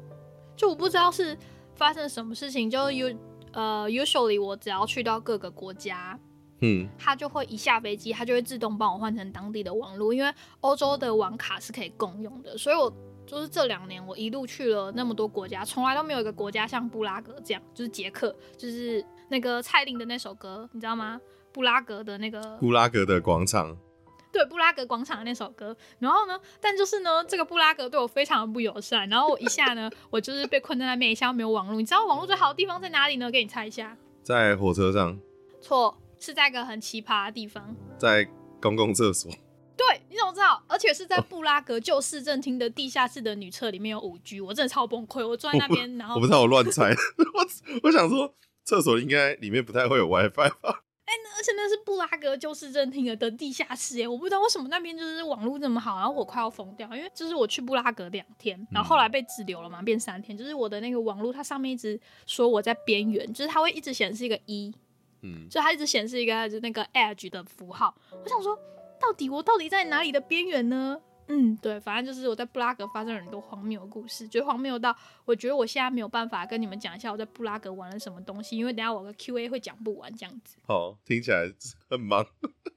就我不知道是发生了什么事情，就 u 呃 usually 我只要去到各个国家，嗯，它就会一下飞机，它就会自动帮我换成当地的网络，因为欧洲的网卡是可以共用的，所以我就是这两年我一路去了那么多国家，从来都没有一个国家像布拉格这样，就是捷克，就是那个蔡琳的那首歌，你知道吗？布拉格的那个布拉格的广场，对布拉格广场的那首歌，然后呢，但就是呢，这个布拉格对我非常的不友善，然后我一下呢，我就是被困在那边，一下没有网络。你知道网络最好的地方在哪里呢？给你猜一下，在火车上，错，是在一个很奇葩的地方。在公共厕所，对，你怎么知道？而且是在布拉格旧市政厅的地下室的女厕里面有五 G，我真的超崩溃。我坐在那边，然后我不知道我乱猜，<laughs> 我我想说厕所应该里面不太会有 WiFi 吧？而且那是布拉格旧市政厅的的地下室耶，我不知道为什么那边就是网络这么好，然后我快要疯掉，因为就是我去布拉格两天，然后后来被滞留了嘛，变三天，就是我的那个网络它上面一直说我在边缘，就是它会一直显示一个一，嗯，就它一直显示一个就那个 edge 的符号，我想说到底我到底在哪里的边缘呢？嗯，对，反正就是我在布拉格发生了很多荒谬的故事，觉得荒谬到我觉得我现在没有办法跟你们讲一下我在布拉格玩了什么东西，因为等下我的 Q A 会讲不完这样子。好，听起来很忙。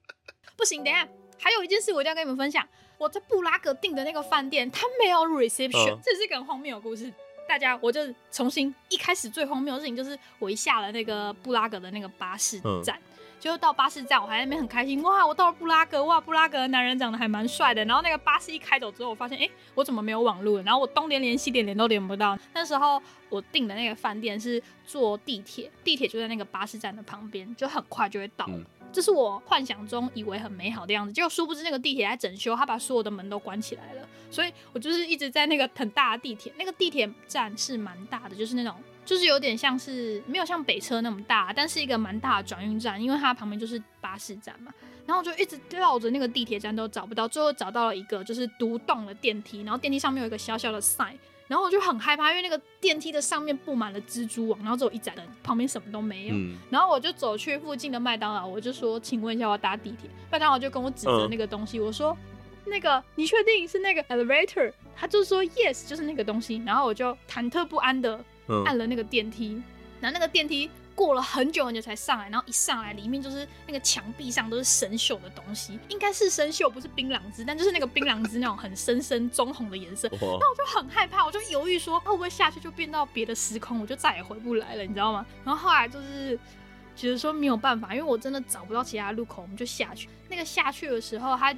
<laughs> 不行，等下还有一件事我一定要跟你们分享，我在布拉格订的那个饭店它没有 reception，、嗯这是一个很荒谬的故事。大家，我就重新一开始最荒谬的事情就是我一下了那个布拉格的那个巴士站，就到巴士站，我还在那边很开心，哇，我到了布拉格，哇，布拉格的男人长得还蛮帅的。然后那个巴士一开走之后，我发现，哎，我怎么没有网络？然后我东连连西连连都连不到。那时候我订的那个饭店是坐地铁，地铁就在那个巴士站的旁边，就很快就会到。这是我幻想中以为很美好的样子，结果殊不知那个地铁在整修，他把所有的门都关起来了。所以我就是一直在那个很大的地铁，那个地铁站是蛮大的，就是那种，就是有点像是没有像北车那么大，但是一个蛮大的转运站，因为它旁边就是巴士站嘛。然后我就一直绕着那个地铁站都找不到，最后找到了一个就是独栋的电梯，然后电梯上面有一个小小的 sign。然后我就很害怕，因为那个电梯的上面布满了蜘蛛网，然后只有一盏灯，旁边什么都没有。然后我就走去附近的麦当劳，我就说：“请问一下，我要搭地铁？”麦当劳就跟我指着那个东西，我说：“那个，你确定是那个 elevator？” 他就说：“Yes，就是那个东西。”然后我就忐忑不安的按了那个电梯，然后那个电梯。过了很久很久才上来，然后一上来，里面就是那个墙壁上都是生锈的东西，应该是生锈，不是槟榔汁，但就是那个槟榔汁那种很深深棕红的颜色。那我就很害怕，我就犹豫说，会不会下去就变到别的时空，我就再也回不来了，你知道吗？然后后来就是觉得说没有办法，因为我真的找不到其他路口，我们就下去。那个下去的时候，它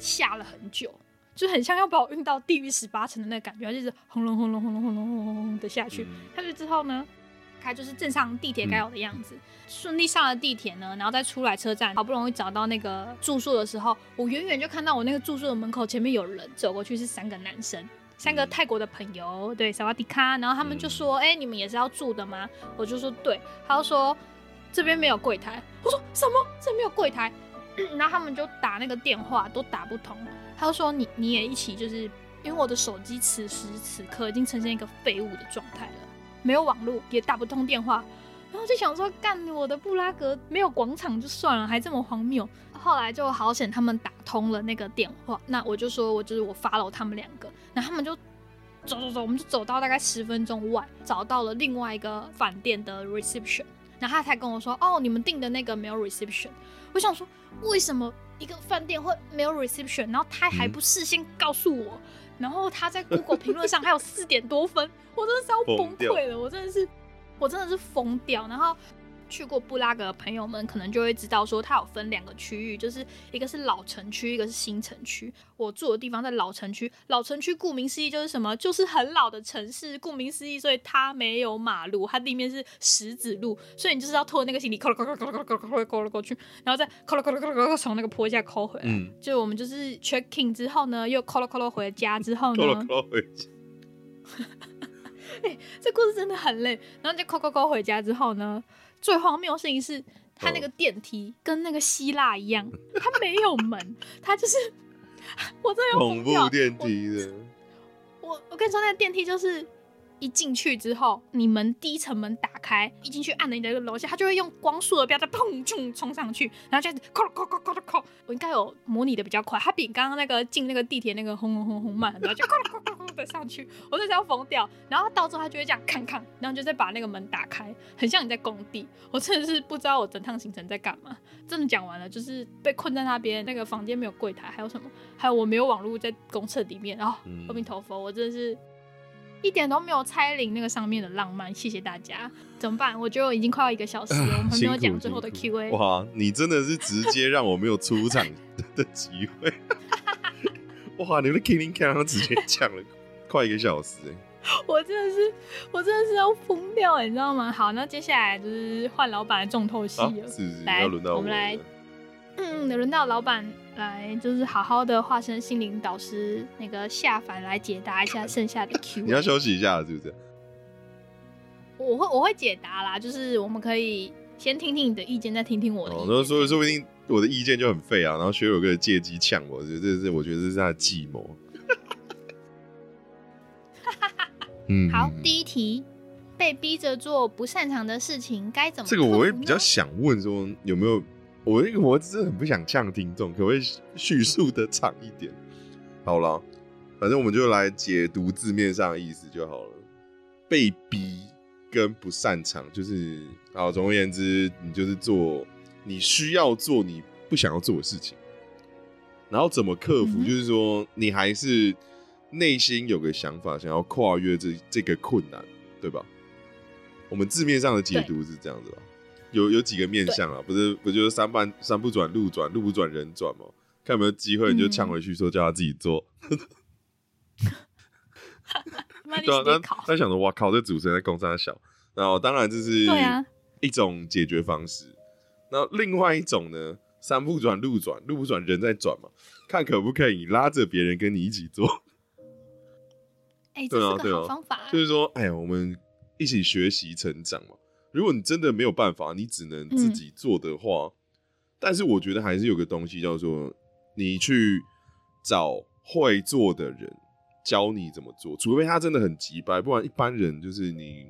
下了很久，就很像要把我运到地狱十八层的那个感觉，就是轰隆轰隆轰隆轰隆轰隆轰的下去。下去之后呢？开就是正常地铁该有的样子，顺利上了地铁呢，然后再出来车站，好不容易找到那个住宿的时候，我远远就看到我那个住宿的门口前面有人走过去，是三个男生，三个泰国的朋友，对，萨瓦迪卡，然后他们就说：“哎，你们也是要住的吗？”我就说：“对。”他就说：“这边没有柜台。”我说：“什么？这没有柜台？”然后他们就打那个电话都打不通，他就说：“你你也一起，就是因为我的手机此时此刻已经呈现一个废物的状态了。”没有网络，也打不通电话，然后就想说，干我的布拉格没有广场就算了，还这么荒谬。后来就好险，他们打通了那个电话，那我就说，我就是我发了他们两个，然后他们就走走走，我们就走到大概十分钟外，找到了另外一个饭店的 reception，然后他才跟我说，哦，你们订的那个没有 reception。我想说，为什么一个饭店会没有 reception？然后他还不事先告诉我？然后他在 Google 评论上还有四点多分，我真的是要崩溃了，我真的是，我真的是疯掉。然后。去过布拉格的朋友们可能就会知道，说它有分两个区域，就是一个是老城区，一个是新城区。我住的地方在老城区，老城区顾名思义就是什么，就是很老的城市。顾名思义，所以它没有马路，它地面是石子路，所以你就是要拖那个行李，抠了抠了抠了抠了抠了抠了过去，然后再抠了抠了抠了抠了从那个坡下抠回来。嗯，就我们就是 checking 之后呢，又抠了抠了回家之后呢，抠了抠回家。哎，这故事真的很累。然后就抠抠抠回家之后呢？最荒谬的事情是，他那个电梯跟那个希腊一样，<laughs> 它没有门，它就是 <laughs> 我真的恐怖电梯的。我我跟你说，那个电梯就是一进去之后，你门第一层门打开，一进去按了你的楼下，它就会用光速的标在砰冲冲上去，然后就扣扣扣扣扣。我应该有模拟的比较快，它比刚刚那个进那个地铁那个轰轰轰轰慢很多，就扣扣扣扣的上去，我就是要疯掉。然后到之后它就会这样看看，然后就再把那个门打开，很像你在工地。我真的是不知道我整趟行程在干嘛。真的讲完了，就是被困在那边，那个房间没有柜台，还有什么？还有我没有网络在公厕里面。然后阿弥陀佛，我真的是。一点都没有猜零那个上面的浪漫，谢谢大家。怎么办？我觉得我已经快要一个小时了，我们还没有讲最后的 Q&A。哇，你真的是直接让我没有出场的机会。<laughs> 哇，你的 Killing 刚刚直接讲了快一个小时哎！<laughs> 我真的是，我真的是要疯掉，你知道吗？好，那接下来就是换老板的重头戏了。是是，来，我们来，嗯，轮到老板。来，就是好好的化身心灵导师，那个下凡来解答一下剩下的 <laughs> Q。你要休息一下，是不是？我会我会解答啦，就是我们可以先听听你的意见，再听听我的。哦，那说说不定我的意见就很废啊，然后学友哥借机呛我，这这是我觉得这是他的计谋。<laughs> 嗯，好，第一题，被逼着做不擅长的事情该怎么？这个我会比较想问说有没有。我我只是很不想呛听众，可不可以叙述的长一点？好了，反正我们就来解读字面上的意思就好了。被逼跟不擅长，就是好。总而言之，你就是做你需要做你不想要做的事情，然后怎么克服？就是说你还是内心有个想法，想要跨越这这个困难，对吧？我们字面上的解读是这样子吧？有有几个面向啊，不是不就是山半山不转路转，路不转人转吗？看有没有机会你就呛回去说叫他自己做。<laughs> 对啊，那直接考。他想说，哇靠，这主持人在攻山小，然后当然这是一种解决方式。那另外一种呢，山不转路转，路不转人在转嘛，看可不可以拉着别人跟你一起做。哎，对啊对啊好方法啊。就是说，哎呀，我们一起学习成长嘛。如果你真的没有办法，你只能自己做的话，但是我觉得还是有个东西叫做，你去找会做的人教你怎么做，除非他真的很急掰，不然一般人就是你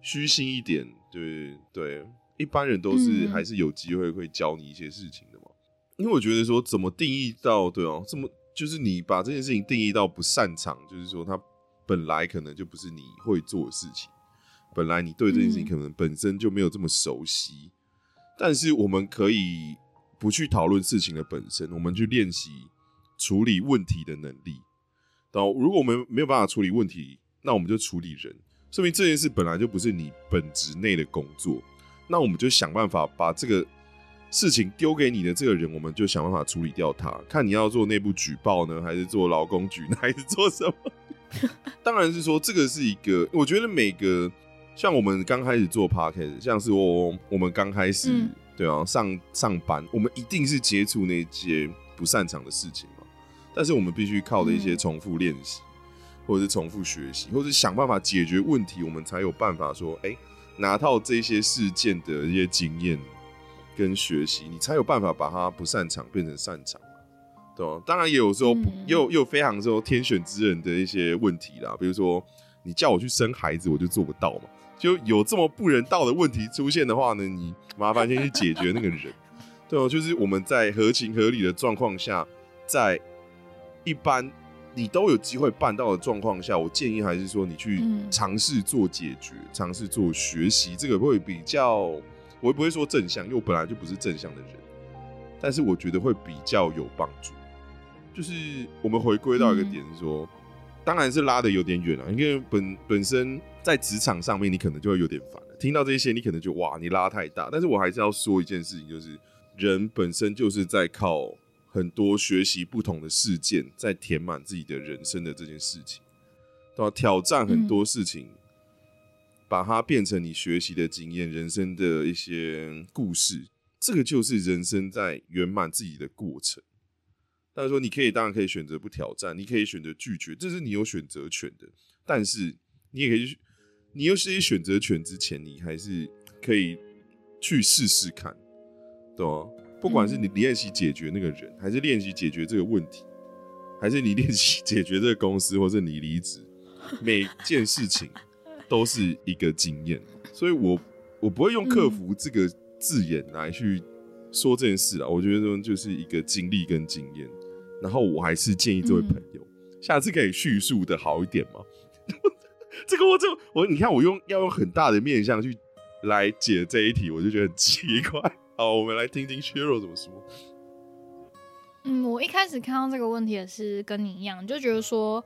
虚心一点，对对，一般人都是嗯还是有机会会教你一些事情的嘛。因为我觉得说，怎么定义到对哦、这么就是你把这件事情定义到不擅长，就是说他本来可能就不是你会做的事情，本来你对这件事情嗯可能本身就没有这么熟悉，但是我们可以不去讨论事情的本身，我们去练习处理问题的能力。然后，如果我们没有办法处理问题，那我们就处理人，说明这件事本来就不是你本职内的工作，那我们就想办法把这个事情丢给你的这个人，我们就想办法处理掉他。看你要做内部举报呢，还是做劳工局，还是做什么？<laughs> 当然是说这个是一个，我觉得每个像我们刚开始做 podcast，像是我我们刚开始、嗯对啊上上班，我们一定是接触那些不擅长的事情嘛，但是我们必须靠的一些嗯重复练习，或者是重复学习，或者是想办法解决问题，我们才有办法说，哎、拿到这些事件的一些经验跟学习，你才有办法把它不擅长变成擅长。对啊，当然也有时候不嗯也有也有非常说天选之人的一些问题啦，比如说你叫我去生孩子，我就做不到嘛。就有这么不人道的问题出现的话呢，你麻烦先去解决那个人。<laughs> 对哦，就是我们在合情合理的状况下，在一般你都有机会办到的状况下，我建议还是说你去嗯尝试做解决，尝试做学习，这个会比较，我也不会说正向，因为我本来就不是正向的人，但是我觉得会比较有帮助。就是我们回归到一个嗯点是说，当然是拉的有点远了，因为本本身在职场上面，你可能就会有点烦了。听到这些，你可能就哇，你拉太大。但是我还是要说一件事情，就是人本身就是在靠很多学习不同的事件，在填满自己的人生的这件事情，对吧？挑战很多事情，把它变成你学习的经验、人生的一些故事，这个就是人生在圆满自己的过程。但是说，你可以当然可以选择不挑战，你可以选择拒绝，这是你有选择权的。但是你也可以去，你有这些选择权之前，你还是可以去试试看，对吗？不管是你练习解决那个人，还是练习解决这个问题，还是你练习解决这个公司，或是你离职，每件事情都是一个经验。所以我我不会用克服这个字眼来去说这件事啊，我觉得就是一个经历跟经验。然后我还是建议这位朋友，下次可以叙述的好一点吗？<laughs> 这个我就我你看我用要用很大的面向去来解这一题，我就觉得很奇怪。<laughs> 好，我们来听听削弱怎么说。嗯，我一开始看到这个问题也是跟你一样，就觉得说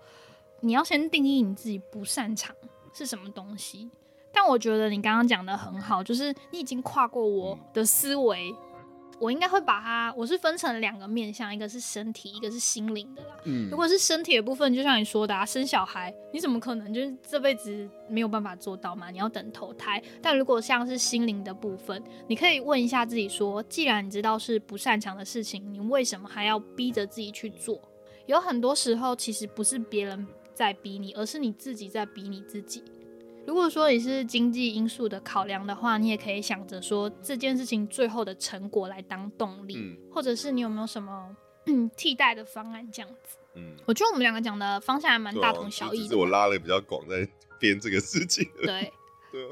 你要先定义你自己不擅长是什么东西。但我觉得你刚刚讲的很好，就是你已经跨过我的思维，我应该会把它，我是分成两个面向，一个是身体，一个是心灵的啦。嗯如果是身体的部分，就像你说的啊，生小孩，你怎么可能就是这辈子没有办法做到嘛？你要等投胎。但如果像是心灵的部分，你可以问一下自己说，既然你知道是不擅长的事情，你为什么还要逼着自己去做？有很多时候其实不是别人在逼你，而是你自己在逼你自己。如果说你是经济因素的考量的话，你也可以想着说这件事情最后的成果来当动力，嗯或者是你有没有什么嗯替代的方案这样子。嗯，我觉得我们两个讲的方向还蛮大同小异的嘛。是我拉的比较广，在编这个事情。<laughs> 对 <laughs> 对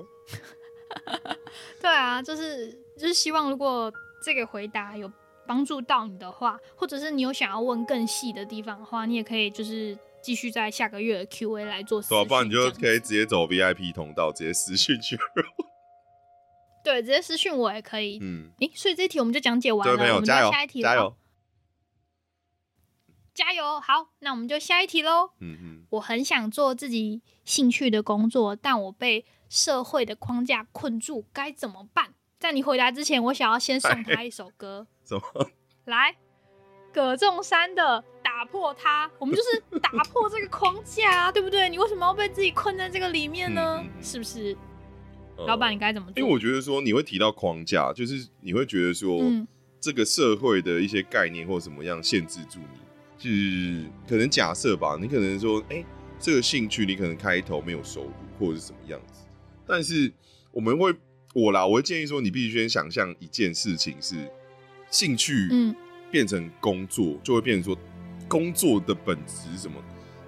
啊，对啊，就是就是希望如果这个回答有帮助到你的话，或者是你有想要问更细的地方的话，你也可以就是继续在下个月的 Q&A 来做私对啊，不然你就可以直接走 VIP 通道，直接私讯去。对直接私讯我也可以。嗯，诶，所以这一题我们就讲解完了，这位朋友我们就加油下一题了加油！加油！好，那我们就下一题喽。嗯嗯我很想做自己兴趣的工作，但我被社会的框架困住，该怎么办？在你回答之前，我想要先送他一首歌，<laughs> 什么？来，葛仲山的《打破它》，我们就是打破这个框架啊，对不对？你为什么要被自己困在这个里面呢？是不是？呃老板，你该怎么做？因为我觉得说你会提到框架，就是你会觉得说，嗯这个社会的一些概念或怎么样限制住你，就是可能假设吧，你可能说，哎、这个兴趣你可能开头没有收入或者是什么样子，但是我们会我啦，我会建议说，你必须先想象一件事情是兴趣，嗯变成工作，就会变成说工作的本质是什么？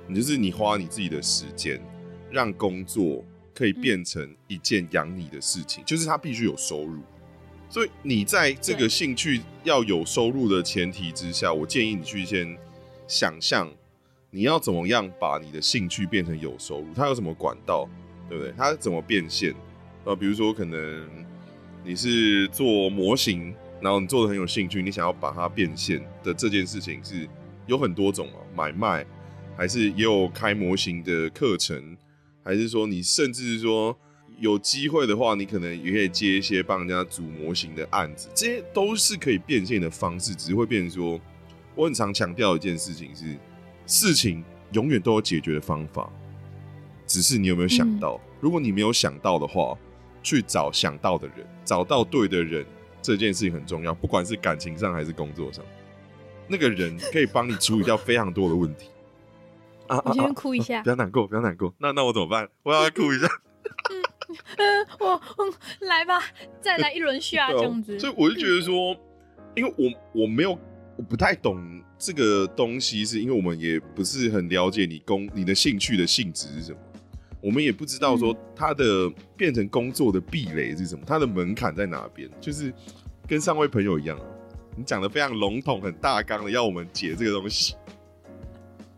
你就是你花你自己的时间，让工作可以变成一件养你的事情，就是它必须有收入。所以你在这个兴趣要有收入的前提之下，我建议你去先想象你要怎么样把你的兴趣变成有收入，它有什么管道，对不对？它怎么变现？呃，比如说可能你是做模型，然后你做的很有兴趣，你想要把它变现的这件事情是有很多种啊，买卖，还是也有开模型的课程，还是说你甚至是说有机会的话，你可能也可以接一些帮人家组模型的案子，这些都是可以变现的方式，只是会变成说，我很常强调一件事情是，事情永远都有解决的方法，只是你有没有想到？如果你没有想到的话，去找想到的人，找到对的人，这件事情很重要，不管是感情上还是工作上，那个人可以帮你处理掉非常多的问题。啊我先哭一下不。要难过，不要难过。那那我怎么办？我要哭一下。嗯，我嗯，来吧，再来一轮下对啊这样子。所以我就觉得说，因为我我没有，我不太懂这个东西，是因为我们也不是很了解你工你的兴趣的性质是什么，我们也不知道说它的变成工作的壁垒是什么，它的门槛在哪边，就是跟上位朋友一样啊，你讲的非常笼统、很大纲的，要我们解这个东西，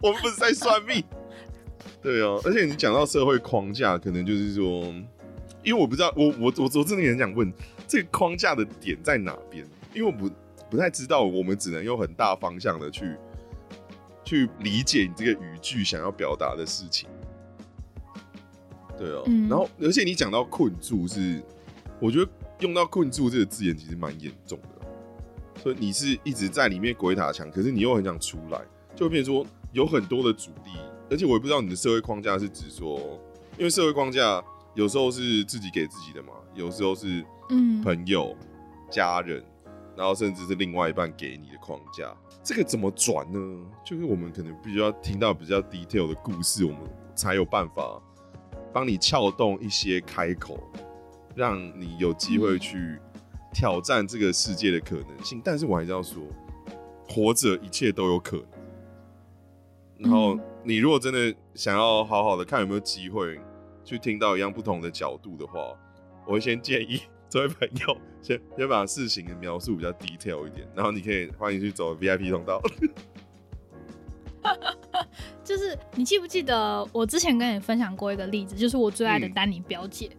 我们不是在算命。<laughs> 对哦，而且你讲到社会框架，可能就是说，因为我不知道，我我我我真的也很想问，这个框架的点在哪边？因为我不不太知道，我们只能用很大方向的去去理解你这个语句想要表达的事情。对哦，嗯然后而且你讲到困住是，我觉得用到困住这个字眼其实蛮严重的，所以你是一直在里面鬼打墙，可是你又很想出来，就会变成说有很多的阻力，而且我也不知道你的社会框架是指说，因为社会框架有时候是自己给自己的嘛，有时候是嗯，朋友、家人，然后甚至是另外一半给你的框架，这个怎么转呢？就是我们可能必须要听到比较 detail 的故事，我们才有办法帮你撬动一些开口，让你有机会去挑战这个世界的可能性。但是我还是要说，活着一切都有可能。然后嗯你如果真的想要好好的看有没有机会去听到一样不同的角度的话，我会先建议 <laughs> 这位朋友先先把事情的描述比较 detail 一点，然后你可以欢迎去走 VIP 通道。<laughs> 就是你记不记得我之前跟你分享过一个例子，就是我最爱的嗯丹尼表姐，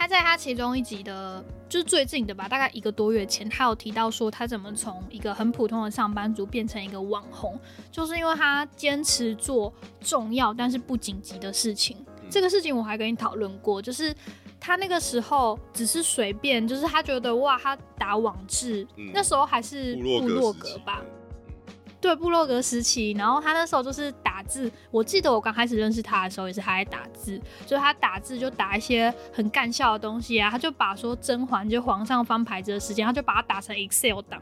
她在他其中一集的，就是最近的吧，大概一个多月前，他有提到说他怎么从一个很普通的上班族变成一个网红，就是因为他坚持做重要但是不紧急的事情。这个事情我还跟你讨论过，就是他那个时候只是随便，就是他觉得哇，他打网志，嗯。那时候还是部落格吧，嗯对布洛格时期，然后他那时候就是打字，我记得我刚开始认识他的时候也是他在打字，就是他打字就打一些很干笑的东西啊，他就把说甄嬛就皇上翻牌子的时间，他就把它打成 Excel 档，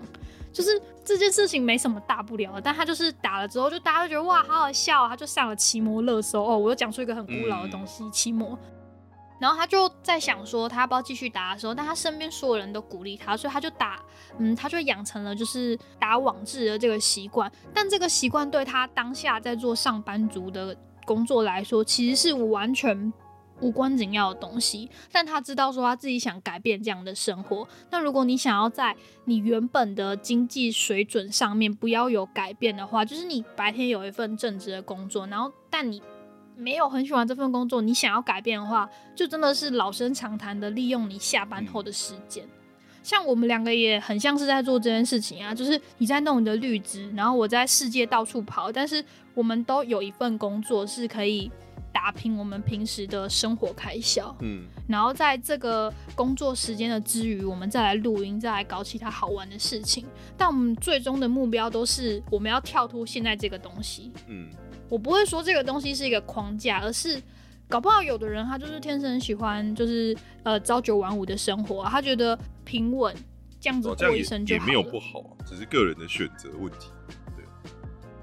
就是这件事情没什么大不了的，但他就是打了之后，就大家就觉得哇好好笑啊，他就上了奇摩热搜哦，我又讲出一个很古老的东西，奇摩。然后他就在想说，他要不要继续打的时候，但他身边所有人都鼓励他，所以他就打，嗯，他就养成了就是打网志的这个习惯。但这个习惯对他当下在做上班族的工作来说，其实是完全无关紧要的东西。但他知道说他自己想改变这样的生活。那如果你想要在你原本的经济水准上面不要有改变的话，就是你白天有一份正职的工作，然后但你没有很喜欢这份工作，你想要改变的话，就真的是老生常谈的利用你下班后的时间。像我们两个也很像是在做这件事情啊，就是你在弄你的绿植，然后我在世界到处跑，但是我们都有一份工作是可以打拼我们平时的生活开销，嗯，然后在这个工作时间的之余，我们再来录音，再来搞其他好玩的事情。但我们最终的目标都是我们要跳脱现在这个东西。嗯，我不会说这个东西是一个框架，而是搞不好有的人他就是天生喜欢就是呃朝九晚五的生活、啊，他觉得平稳这样子过一生就也没有不好啊，只是个人的选择问题。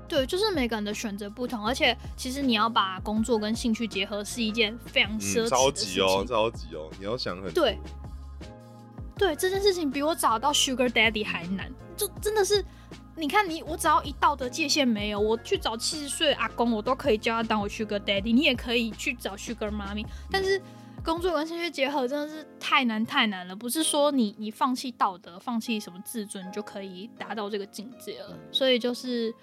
对，就是每个人的选择不同，而且其实你要把工作跟兴趣结合是一件非常奢侈嗯，的着事急哦，情。着急哦，你要想很对，对，这件事情比我找到 Sugar Daddy 还难，就真的是，你看你，我只要一道德界限没有，我去找七十岁阿公，我都可以叫他当我 Sugar Daddy，你也可以去找 Sugar Mommy，但是工作跟兴趣结合真的是太难太难了，不是说你你放弃道德、放弃什么自尊就可以达到这个境界了，所以就是。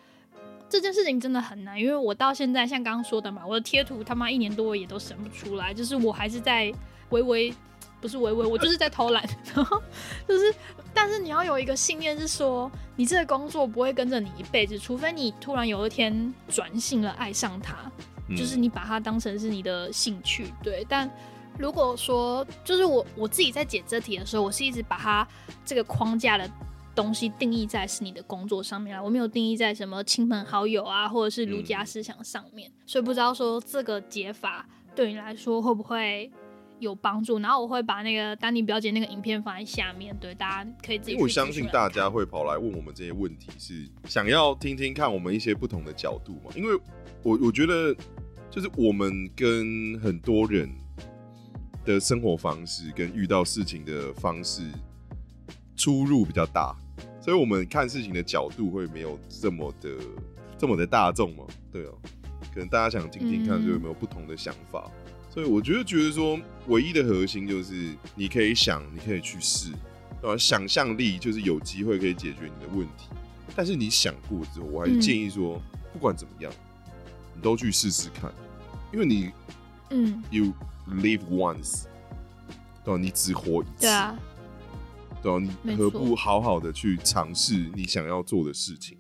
这件事情真的很难，因为我到现在像刚刚说的嘛，我的贴图他妈一年多也都审不出来，就是我还是在微微，不是微微，我就是在偷懒，然后就是，但是你要有一个信念是说，你这个工作不会跟着你一辈子，除非你突然有一天转性了，爱上它，嗯就是你把它当成是你的兴趣，对。但如果说，就是我我自己在解这题的时候，我是一直把它这个框架的东西定义在是你的工作上面啊，我没有定义在什么亲朋好友啊，或者是儒家思想上面，所以不知道说这个解法对你来说会不会有帮助。然后我会把那个丹尼表姐那个影片放在下面，对大家可以自己我相信大家会跑来问我们这些问题，是想要听听看我们一些不同的角度嘛？因为我我觉得，就是我们跟很多人的生活方式跟遇到事情的方式出入比较大，所以我们看事情的角度会没有这么的这么的大众嘛？对哦，可能大家想听听看，嗯就有没有不同的想法。所以我觉得觉得说，唯一的核心就是你可以想，你可以去试，呃，想象力就是有机会可以解决你的问题。但是你想过之后，我还是嗯建议说，不管怎么样，你都去试试看，因为你嗯，you live once，对吧？你只活一次，对啊，对吧？你何不好好的去尝试你想要做的事情？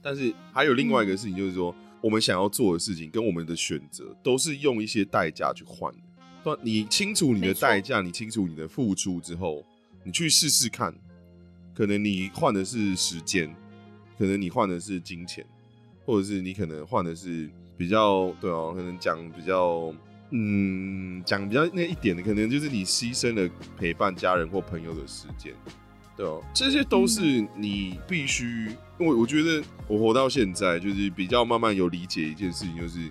但是还有另外一个事情，就是说，我们想要做的事情跟我们的选择，都是用一些代价去换的。对，你清楚你的代价，你清楚你的付出之后，你去试试看，可能你换的是时间，可能你换的是金钱，或者是你可能换的是比较对啊，可能讲比较嗯讲比较那一点的，可能就是你牺牲了陪伴家人或朋友的时间，对哦、这些都是你必须，因为我觉得我活到现在，就是比较慢慢有理解一件事情，就是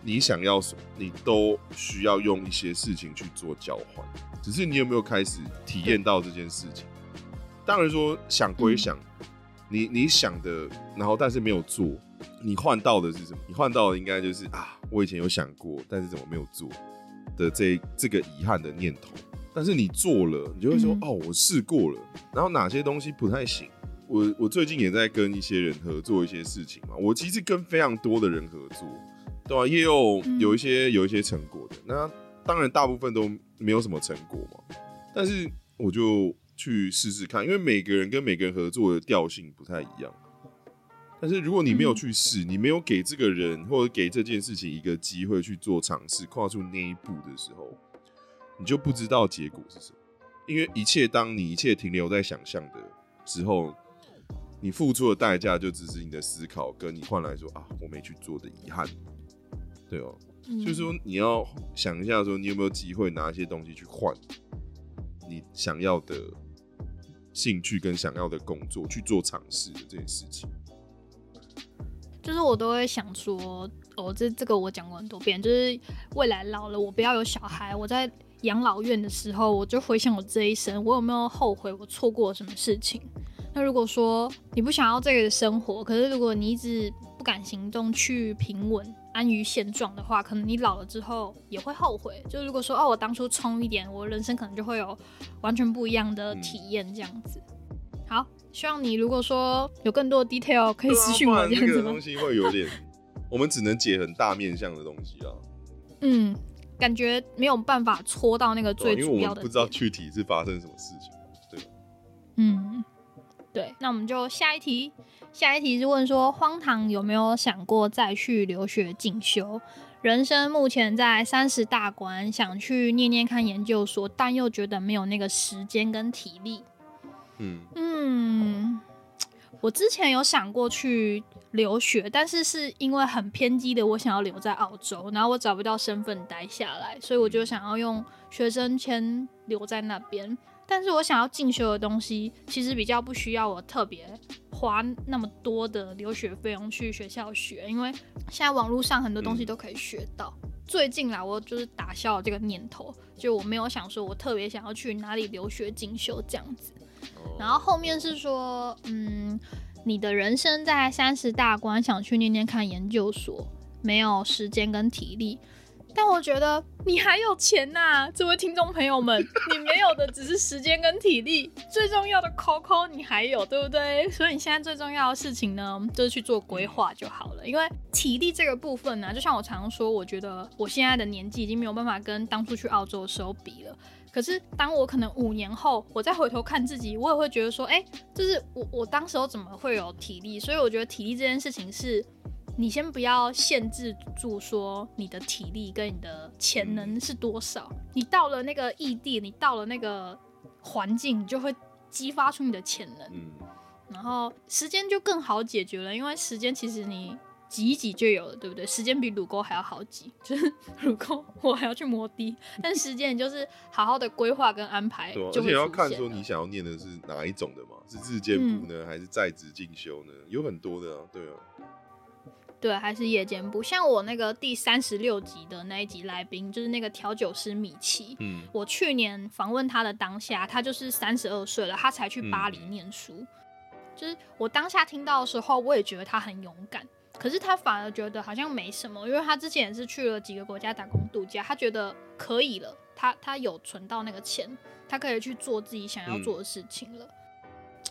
你想要什么，你都需要用一些事情去做交换，只是你有没有开始体验到这件事情？当然说想归想，你你想的，然后但是没有做，你换到的是什么？你换到的应该就是啊，我以前有想过，但是怎么没有做的这这个遗憾的念头。但是你做了，你就会说、嗯。哦，我试过了，然后哪些东西不太行。我我最近也在跟一些人合作一些事情嘛，我其实跟非常多的人合作，对吧、也有嗯。有一些有一些成果的，那当然大部分都没有什么成果嘛，但是我就去试试看，因为每个人跟每个人合作的调性不太一样。但是如果你没有嗯。去试，你没有给这个人或者给这件事情一个机会去做尝试，跨出那一步的时候，你就不知道结果是什么。因为一切当你一切停留在想象的时候，你付出的代价就只是你的思考，跟你换来说啊，我没去做的遗憾。对哦，嗯就是说你要想一下，说你有没有机会拿一些东西去换你想要的兴趣跟想要的工作去做尝试的这件事情。就是我都会想说，哦，这这个我讲过很多遍，就是未来老了我不要有小孩，我在养老院的时候，我就回想我这一生，我有没有后悔我错过了什么事情？那如果说你不想要这个生活，可是如果你一直不敢行动去平稳安于现状的话，可能你老了之后也会后悔。就如果说哦，我当初冲一点，我人生可能就会有完全不一样的体验，这样子。好，希望你如果说有更多的 detail 可以私信我这样子吗这个东？西会有点，我们只能解很大面向的东西啊，嗯，感觉没有办法戳到那个对吧因为我最主要的们不知道具体是发生什么事情。对吧，嗯，对，那我们就下一题。下一题是问说，荒唐有没有想过再去留学进修？人生目前在三十大关，想去念念看研究所，但又觉得没有那个时间跟体力。嗯嗯，我之前有想过去留学，但是是因为很偏激的，我想要留在澳洲，然后我找不到身份待下来，所以我就想要用学生签留在那边。但是我想要进修的东西，其实比较不需要我特别花那么多的留学费用去学校学，因为现在网络上很多东西都可以学到。最近啦，我就是打消了这个念头，就我没有想说我特别想要去哪里留学进修这样子。然后后面是说，嗯，你的人生在三十大关，想去念念看研究所，没有时间跟体力。但我觉得你还有钱呐，这位听众朋友们，你没有的只是时间跟体力，最重要的 COCO 你还有，对不对？<laughs> 所以你现在最重要的事情呢，就是去做规划就好了。因为体力这个部分呢，就像我常说，我觉得我现在的年纪已经没有办法跟当初去澳洲的时候比了。可是当我可能五年后，我再回头看自己，我也会觉得说，哎，就是我我当时候怎么会有体力？所以我觉得体力这件事情是。你先不要限制住说你的体力跟你的潜能是多少，你到了那个异地，你到了那个环境，你就会激发出你的潜能，然后时间就更好解决了，因为时间其实你挤一挤就有了，对不对？时间比乳沟还要好挤，<laughs> 就是乳沟我还要去磨低，<laughs> 但时间你就是好好的规划跟安排，而且要看说你想要念的是哪一种的嘛，是日间部呢，还是在职进修呢？有很多的啊，对啊。对，还是夜间部。像我那个第三十六集的那一集来宾，就是那个调酒师米奇。嗯，我去年访问他的当下，他就是三十二岁了，他才去巴黎念书。就是我当下听到的时候，我也觉得他很勇敢。可是他反而觉得好像没什么，因为他之前也是去了几个国家打工度假，他觉得可以了。他他有存到那个钱，他可以去做自己想要做的事情了。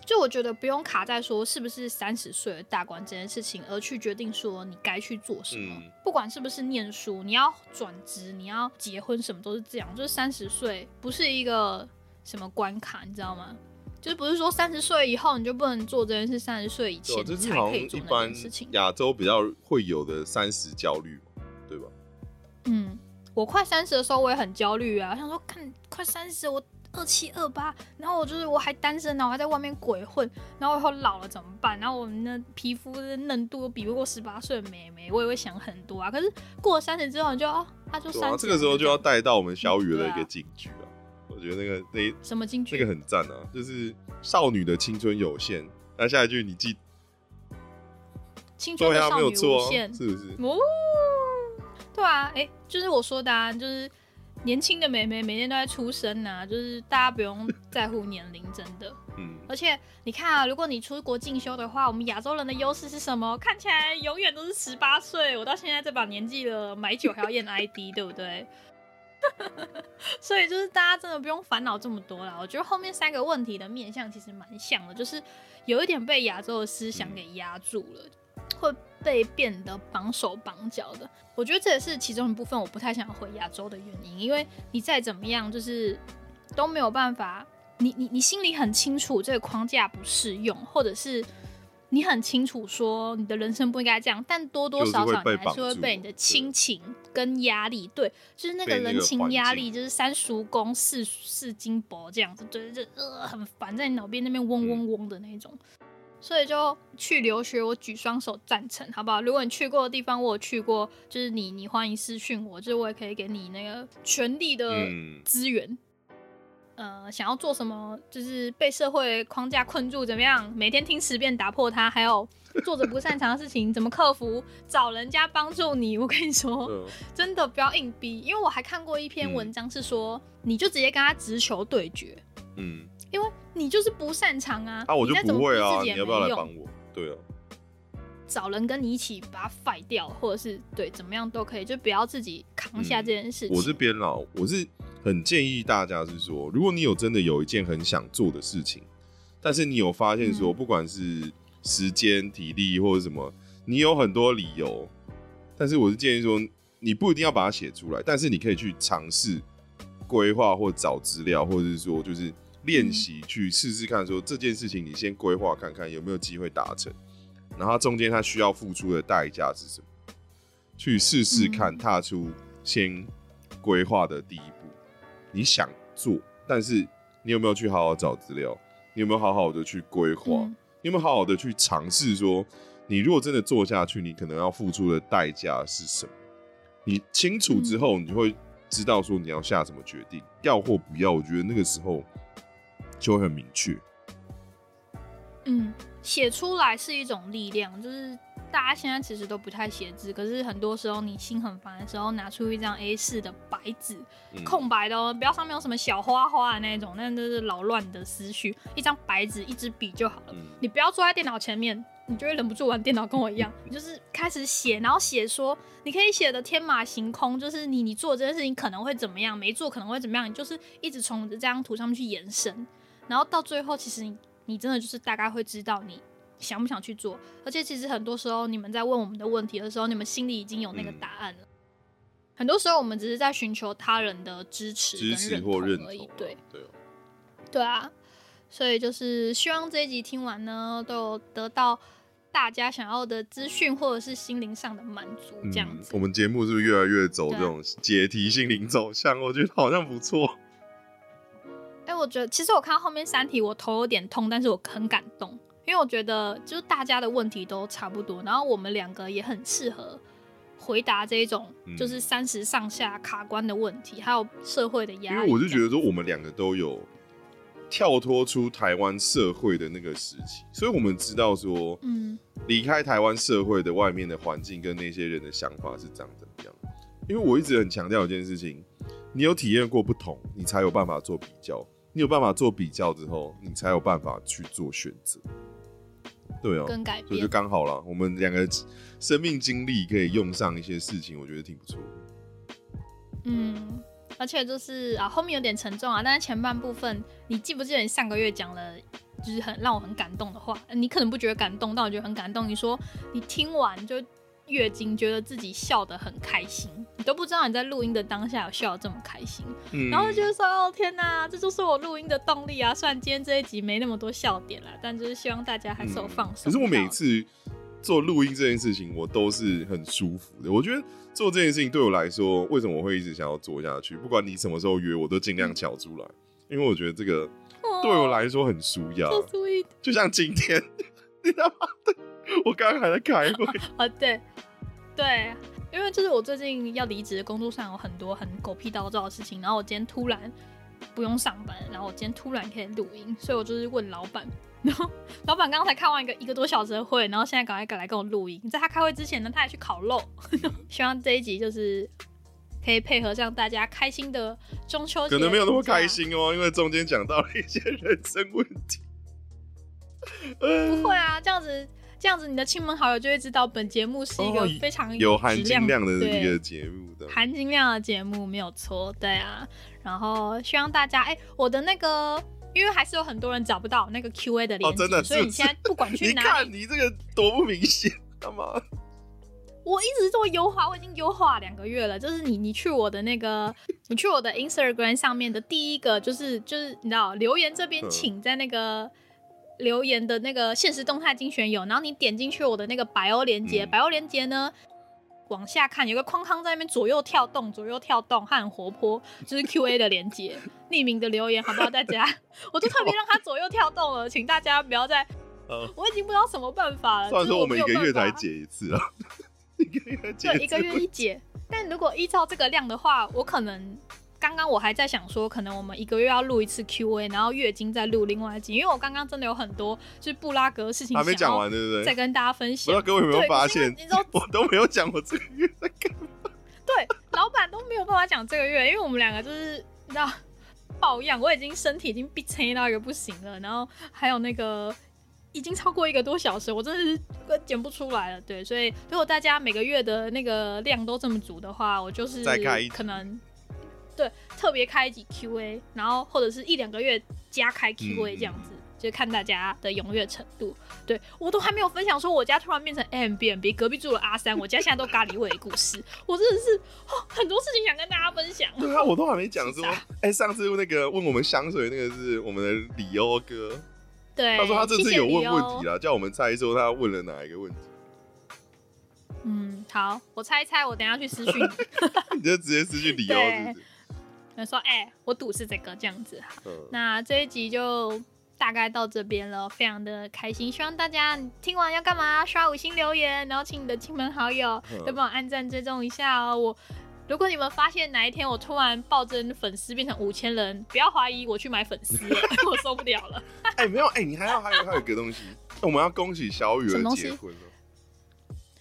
就我觉得不用卡在说是不是三十岁的大关这件事情，而去决定说你该去做什么。不管是不是念书，你要转职，你要结婚，什么都是这样。就是三十岁不是一个什么关卡，你知道吗？就是不是说三十岁以后你就不能做这件事，三十岁以前才可以做那件事情。亚洲比较会有的三十焦虑对吧？嗯，我快三十的时候我也很焦虑啊，我想说看快三十我。二七二八，然后我就是我还单身呢，我还在外面鬼混，然后以后老了怎么办？然后我们的皮肤的嫩度比不过十八岁的妹妹，我也会想很多啊。可是过了三十之后，你就哦，他就三十，这个时候就要带到我们小雨的一个警句啊。我觉得那个那什么金句，那个很赞啊，就是少女的青春有限。那下一句你记，青春的少女无限，是不是？哦，对啊，哎，就是我说的，啊，就是。年轻的美眉每天都在出生啊，就是大家不用在乎年龄，真的。<laughs> 嗯。而且你看啊，如果你出国进修的话，我们亚洲人的优势是什么？看起来永远都是十八岁。我到现在这把年纪了，买酒还要验 ID，对不对？<laughs> 所以就是大家真的不用烦恼这么多啦。我觉得后面三个问题的面向其实蛮像的，就是有一点被亚洲的思想给压住了。会被变得绑手绑脚的，我觉得这也是其中一部分。我不太想回亚洲的原因，因为你再怎么样，就是都没有办法。你你你心里很清楚这个框架不适用，或者是你很清楚说你的人生不应该这样，但多多少少你还是会被你的亲情跟压力，对，就是那个人情压力，就是三叔公四四金伯这样子，对对对，呃，很烦，在你脑边那边嗡嗡嗡的那种。所以就去留学，我举双手赞成，好不好？如果你去过的地方，我有去过，就是你，你欢迎私讯我，就是我也可以给你那个全力的资源。呃，想要做什么，就是被社会框架困住，怎么样？每天听十遍打破它，还有做着不擅长的事情怎么克服？找人家帮助你。我跟你说，真的不要硬逼，因为我还看过一篇文章，是说你就直接跟他直球对决。嗯。因为你就是不擅长啊，那我就不会啊，你要不要来帮我？对啊，找人跟你一起把它废掉，或者是对怎么样都可以，就不要自己扛下这件事情。我这边啦，我是很建议大家是说，如果你有真的有一件很想做的事情，但是你有发现说，不管是时间、体力或者什么，你有很多理由，但是我是建议说，你不一定要把它写出来，但是你可以去尝试规划或找资料，或者是说就是。练习去试试看，说这件事情你先规划看看有没有机会达成，然后中间它需要付出的代价是什么，去试试看，嗯踏出先规划的第一步。你想做，但是你有没有去好好找资料？你有没有好好的去规划？嗯你有没有好好的去尝试说，你如果真的做下去，你可能要付出的代价是什么？你清楚之后，你就会知道说你要下什么决定，要或不要。我觉得那个时候就会很明确。嗯，写出来是一种力量，就是大家现在其实都不太写字，可是很多时候你心很烦的时候，拿出一张 A 四的白纸，嗯空白的哦，不要上面有什么小花花的那种，那都是扰乱你的思绪。一张白纸，一支笔就好了。嗯你不要坐在电脑前面，你就会忍不住玩电脑，跟我一样，你 <laughs> 就是开始写，然后写说你可以写的天马行空，就是你你做这件事情可能会怎么样，没做可能会怎么样，你就是一直从这张图上面去延伸，然后到最后，其实你你真的就是大概会知道你想不想去做，而且其实很多时候你们在问我们的问题的时候，你们心里已经有那个嗯答案了。很多时候我们只是在寻求他人的支持支持或认同啊同而已，对。对啊，对啊，所以就是希望这一集听完呢，都有得到大家想要的资讯，或者是心灵上的满足，这样子。嗯我们节目是不是越来越走这种解题心灵走向？我觉得好像不错。哎、我觉得其实我看到后面三题，我头有点痛，但是我很感动，因为我觉得就是大家的问题都差不多，然后我们两个也很适合回答这一种嗯就是三十上下卡关的问题，还有社会的压力。因为我就觉得说，我们两个都有跳脱出台湾社会的那个时期，所以我们知道说，嗯离开台湾社会的外面的环境跟那些人的想法是长怎么样。因为我一直很强调一件事情，你有体验过不同，你才有办法做比较，你有办法做比较之后，你才有办法去做选择。对啊，跟改所以就变。刚好了，我们两个生命经历可以用上一些事情，我觉得挺不错的。嗯，而且就是啊，后面有点沉重啊，但是前半部分，你记不记得你上个月讲了，就是很让我很感动的话？你可能不觉得感动，但我觉得很感动。你说你听完就月经，觉得自己笑得很开心，你都不知道你在录音的当下有笑得这么开心，嗯然后就觉得说，哦天哪，这就是我录音的动力啊！虽然今天这一集没那么多笑点啦，但就是希望大家还是有放松、嗯可是我每次做录音这件事情，我都是很舒服的。我觉得做这件事情对我来说，为什么我会一直想要做下去？不管你什么时候约，我都尽量巧出来，因为我觉得这个对我来说很舒压。so sweet 就像今天，<laughs> 你知道吗，我刚刚还在开会，啊，<laughs> 对对，因为就是我最近要离职，工作上有很多很狗屁倒灶的事情，然后我今天突然不用上班，然后我今天突然可以录音，所以我就是问老板，然后老板刚刚才开完一个一个多小时的会，然后现在赶快赶来跟我录音，在他开会之前呢，他还去烤肉，希望这一集就是。可以配合上大家开心的中秋节，可能没有那么开。心哦，因为中间讲到了一些人生问题。不会啊，这样子这样子，你的亲朋好友就会知道本节目是一个哦非常有含金量的对一个节目的，含金量的节目没有错，对啊。然后希望大家，哎、我的那个，因为还是有很多人找不到那个 Q A 的链接，哦的所以你现在不管去哪里，看你这个多不明显，干嘛？我一直做优化，我已经优化两个月了。就是你，你去我的那个，你去我的 Instagram 上面的第一个，就是就是你知道留言这边，嗯请在那个。留言的那个现实动态精选有，然后你点进去我的那个百欧链接，嗯百欧链接呢往下看有个框框在那边左右跳动，左右跳动，它很活泼，<laughs> 就是 Q A 的连接，匿名的留言，好不好？大家，<laughs> 我都特别让它左右跳动了，请大家不要再，呃，我已经不知道什么办法了。虽然说我们一个月才解。一次啊，<laughs> 一个月解对，一个月一解。但如果依照这个量的话，我可能刚刚我还在想说，可能我们一个月要录一次 Q&A，然后月经再录另外一集，因为我刚刚真的有很多就是布拉格的事情还没讲完，对不对？再跟大家分享不知道。各位有没有发现我都没有讲我这个月在干嘛。<laughs> 对，老板都没有办法讲这个月，因为我们两个就是你知道抱恙，我已经身体已经被撑到一个不行了，然后还有那个。已经超过一个多小时，我真的是剪不出来了。对，所以如果大家每个月的那个量都这么足的话，我就是再开一可能对特别开一集 Q&A，然后或者是一两个月加开 Q&A 嗯这样子，就看大家的踊跃程度。对我都还没有分享说我家突然变成 M B N B，隔壁住了阿三，我家现在都咖喱味的故事。<laughs> 我真的是哦，很多事情想跟大家分享。对啊，我都还没讲说 <laughs> 哎、上次那个问我们香水那个是我们的李欧哥，对，他说他这次有问问题了。了，叫我们猜说他问了哪一个问题，嗯，好，我猜一猜，我等一下去私讯你。<laughs> 你就直接私讯李欧是不是？他说：“哎、我赌是这个这样子。那这一集就大概到这边了，非常的开心。希望大家听完要干嘛？刷五星留言，然后请你的亲朋好友嗯都帮我按赞追踪一下哦。我如果你们发现哪一天我突然暴增粉丝变成五千人，不要怀疑我去买粉丝了，<laughs> 我受不了了。<laughs> 哎、没有，哎、你还要还有还有一个东西，我们要恭喜小雨儿结婚了，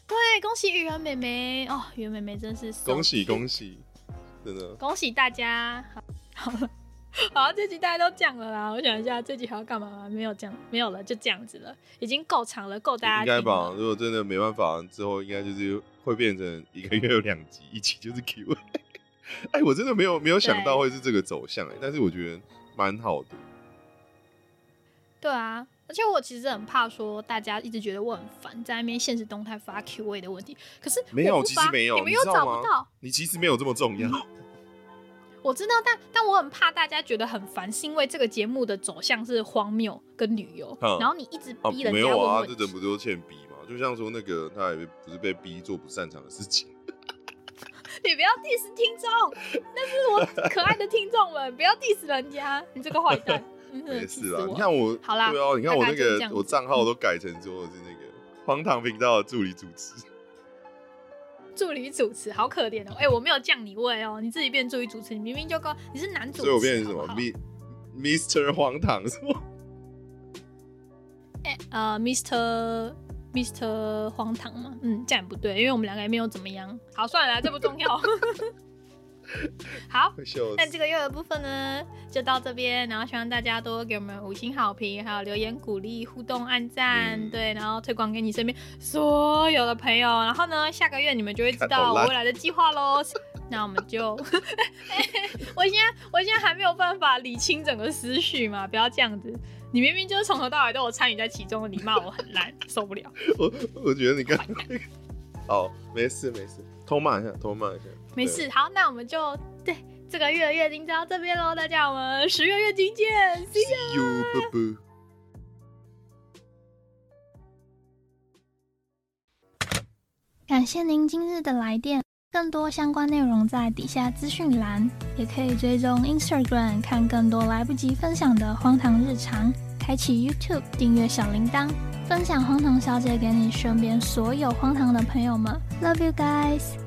对，恭喜雨儿妹妹哦，雨儿妹妹真是恭喜恭喜，真的。恭喜大家！好，好了，好，这集大家都讲了啦。我想一下，这集还要干嘛吗？没有讲，没有了，就这样子了，已经够长了，够大家应该吧？如果真的没办法，之后应该就是会变成一个月有两集，一集就是 Q。哎，我真的没有没有想到会是这个走向哎，但是我觉得蛮好的。对啊，而且我其实很怕说大家一直觉得我很烦，在那边现实动态发 Q A 的问题。可是没有发其实没有你们又找不到。你其实没有这么重要，<laughs> 我知道，但但我很怕大家觉得很烦，是因为这个节目的走向是荒谬跟旅游，嗯然后你一直啊，逼人家没有啊。这人不都欠逼嘛？就像说那个他也不是被逼做不擅长的事情，<laughs> 你不要 diss 听众，那是我可爱的听众们，不要 diss 人家，你这个坏蛋，<laughs> 没事啦。你看我，好啦对啊，你看我那个我账号都改成说我是那个荒唐频道的助理主持，<laughs> 助理主持，好可怜哦！哎、我没有降你位哦，你自己变助理主持，你明明就跟你是男主持，所以我变成什么 Mr 荒唐是吗？<laughs> 哎、呃，Mr. Mr. 荒唐嘛，嗯，这样也不对，因为我们两个也没有怎么样。好，算了啦，这不重要。<laughs> <laughs> 好，那这个月的部分呢，就到这边，然后希望大家多给我们五星好评，还有留言鼓励、互动、按赞，嗯对，然后推广给你身边所有的朋友。然后呢，下个月你们就会知道我未来的计划喽。那我们就，<laughs> 我现在我现在还没有办法理清整个思绪嘛，不要这样子。你明明就是从头到尾都有参与在其中，你骂我很烂，受不了。<laughs> 我我觉得你刚刚那个，好，没事没事，偷骂一下，偷骂一下，没事，好，那我们就对这个月的月经就到这边喽，大家我们十月月经见，See you。啵啵。感谢您今日的来电，更多相关内容在底下资讯栏，也可以追踪 Instagram 看更多来不及分享的荒唐日常，开启 YouTube 订阅小铃铛，分享荒唐小姐给你身边所有荒唐的朋友们，Love you guys。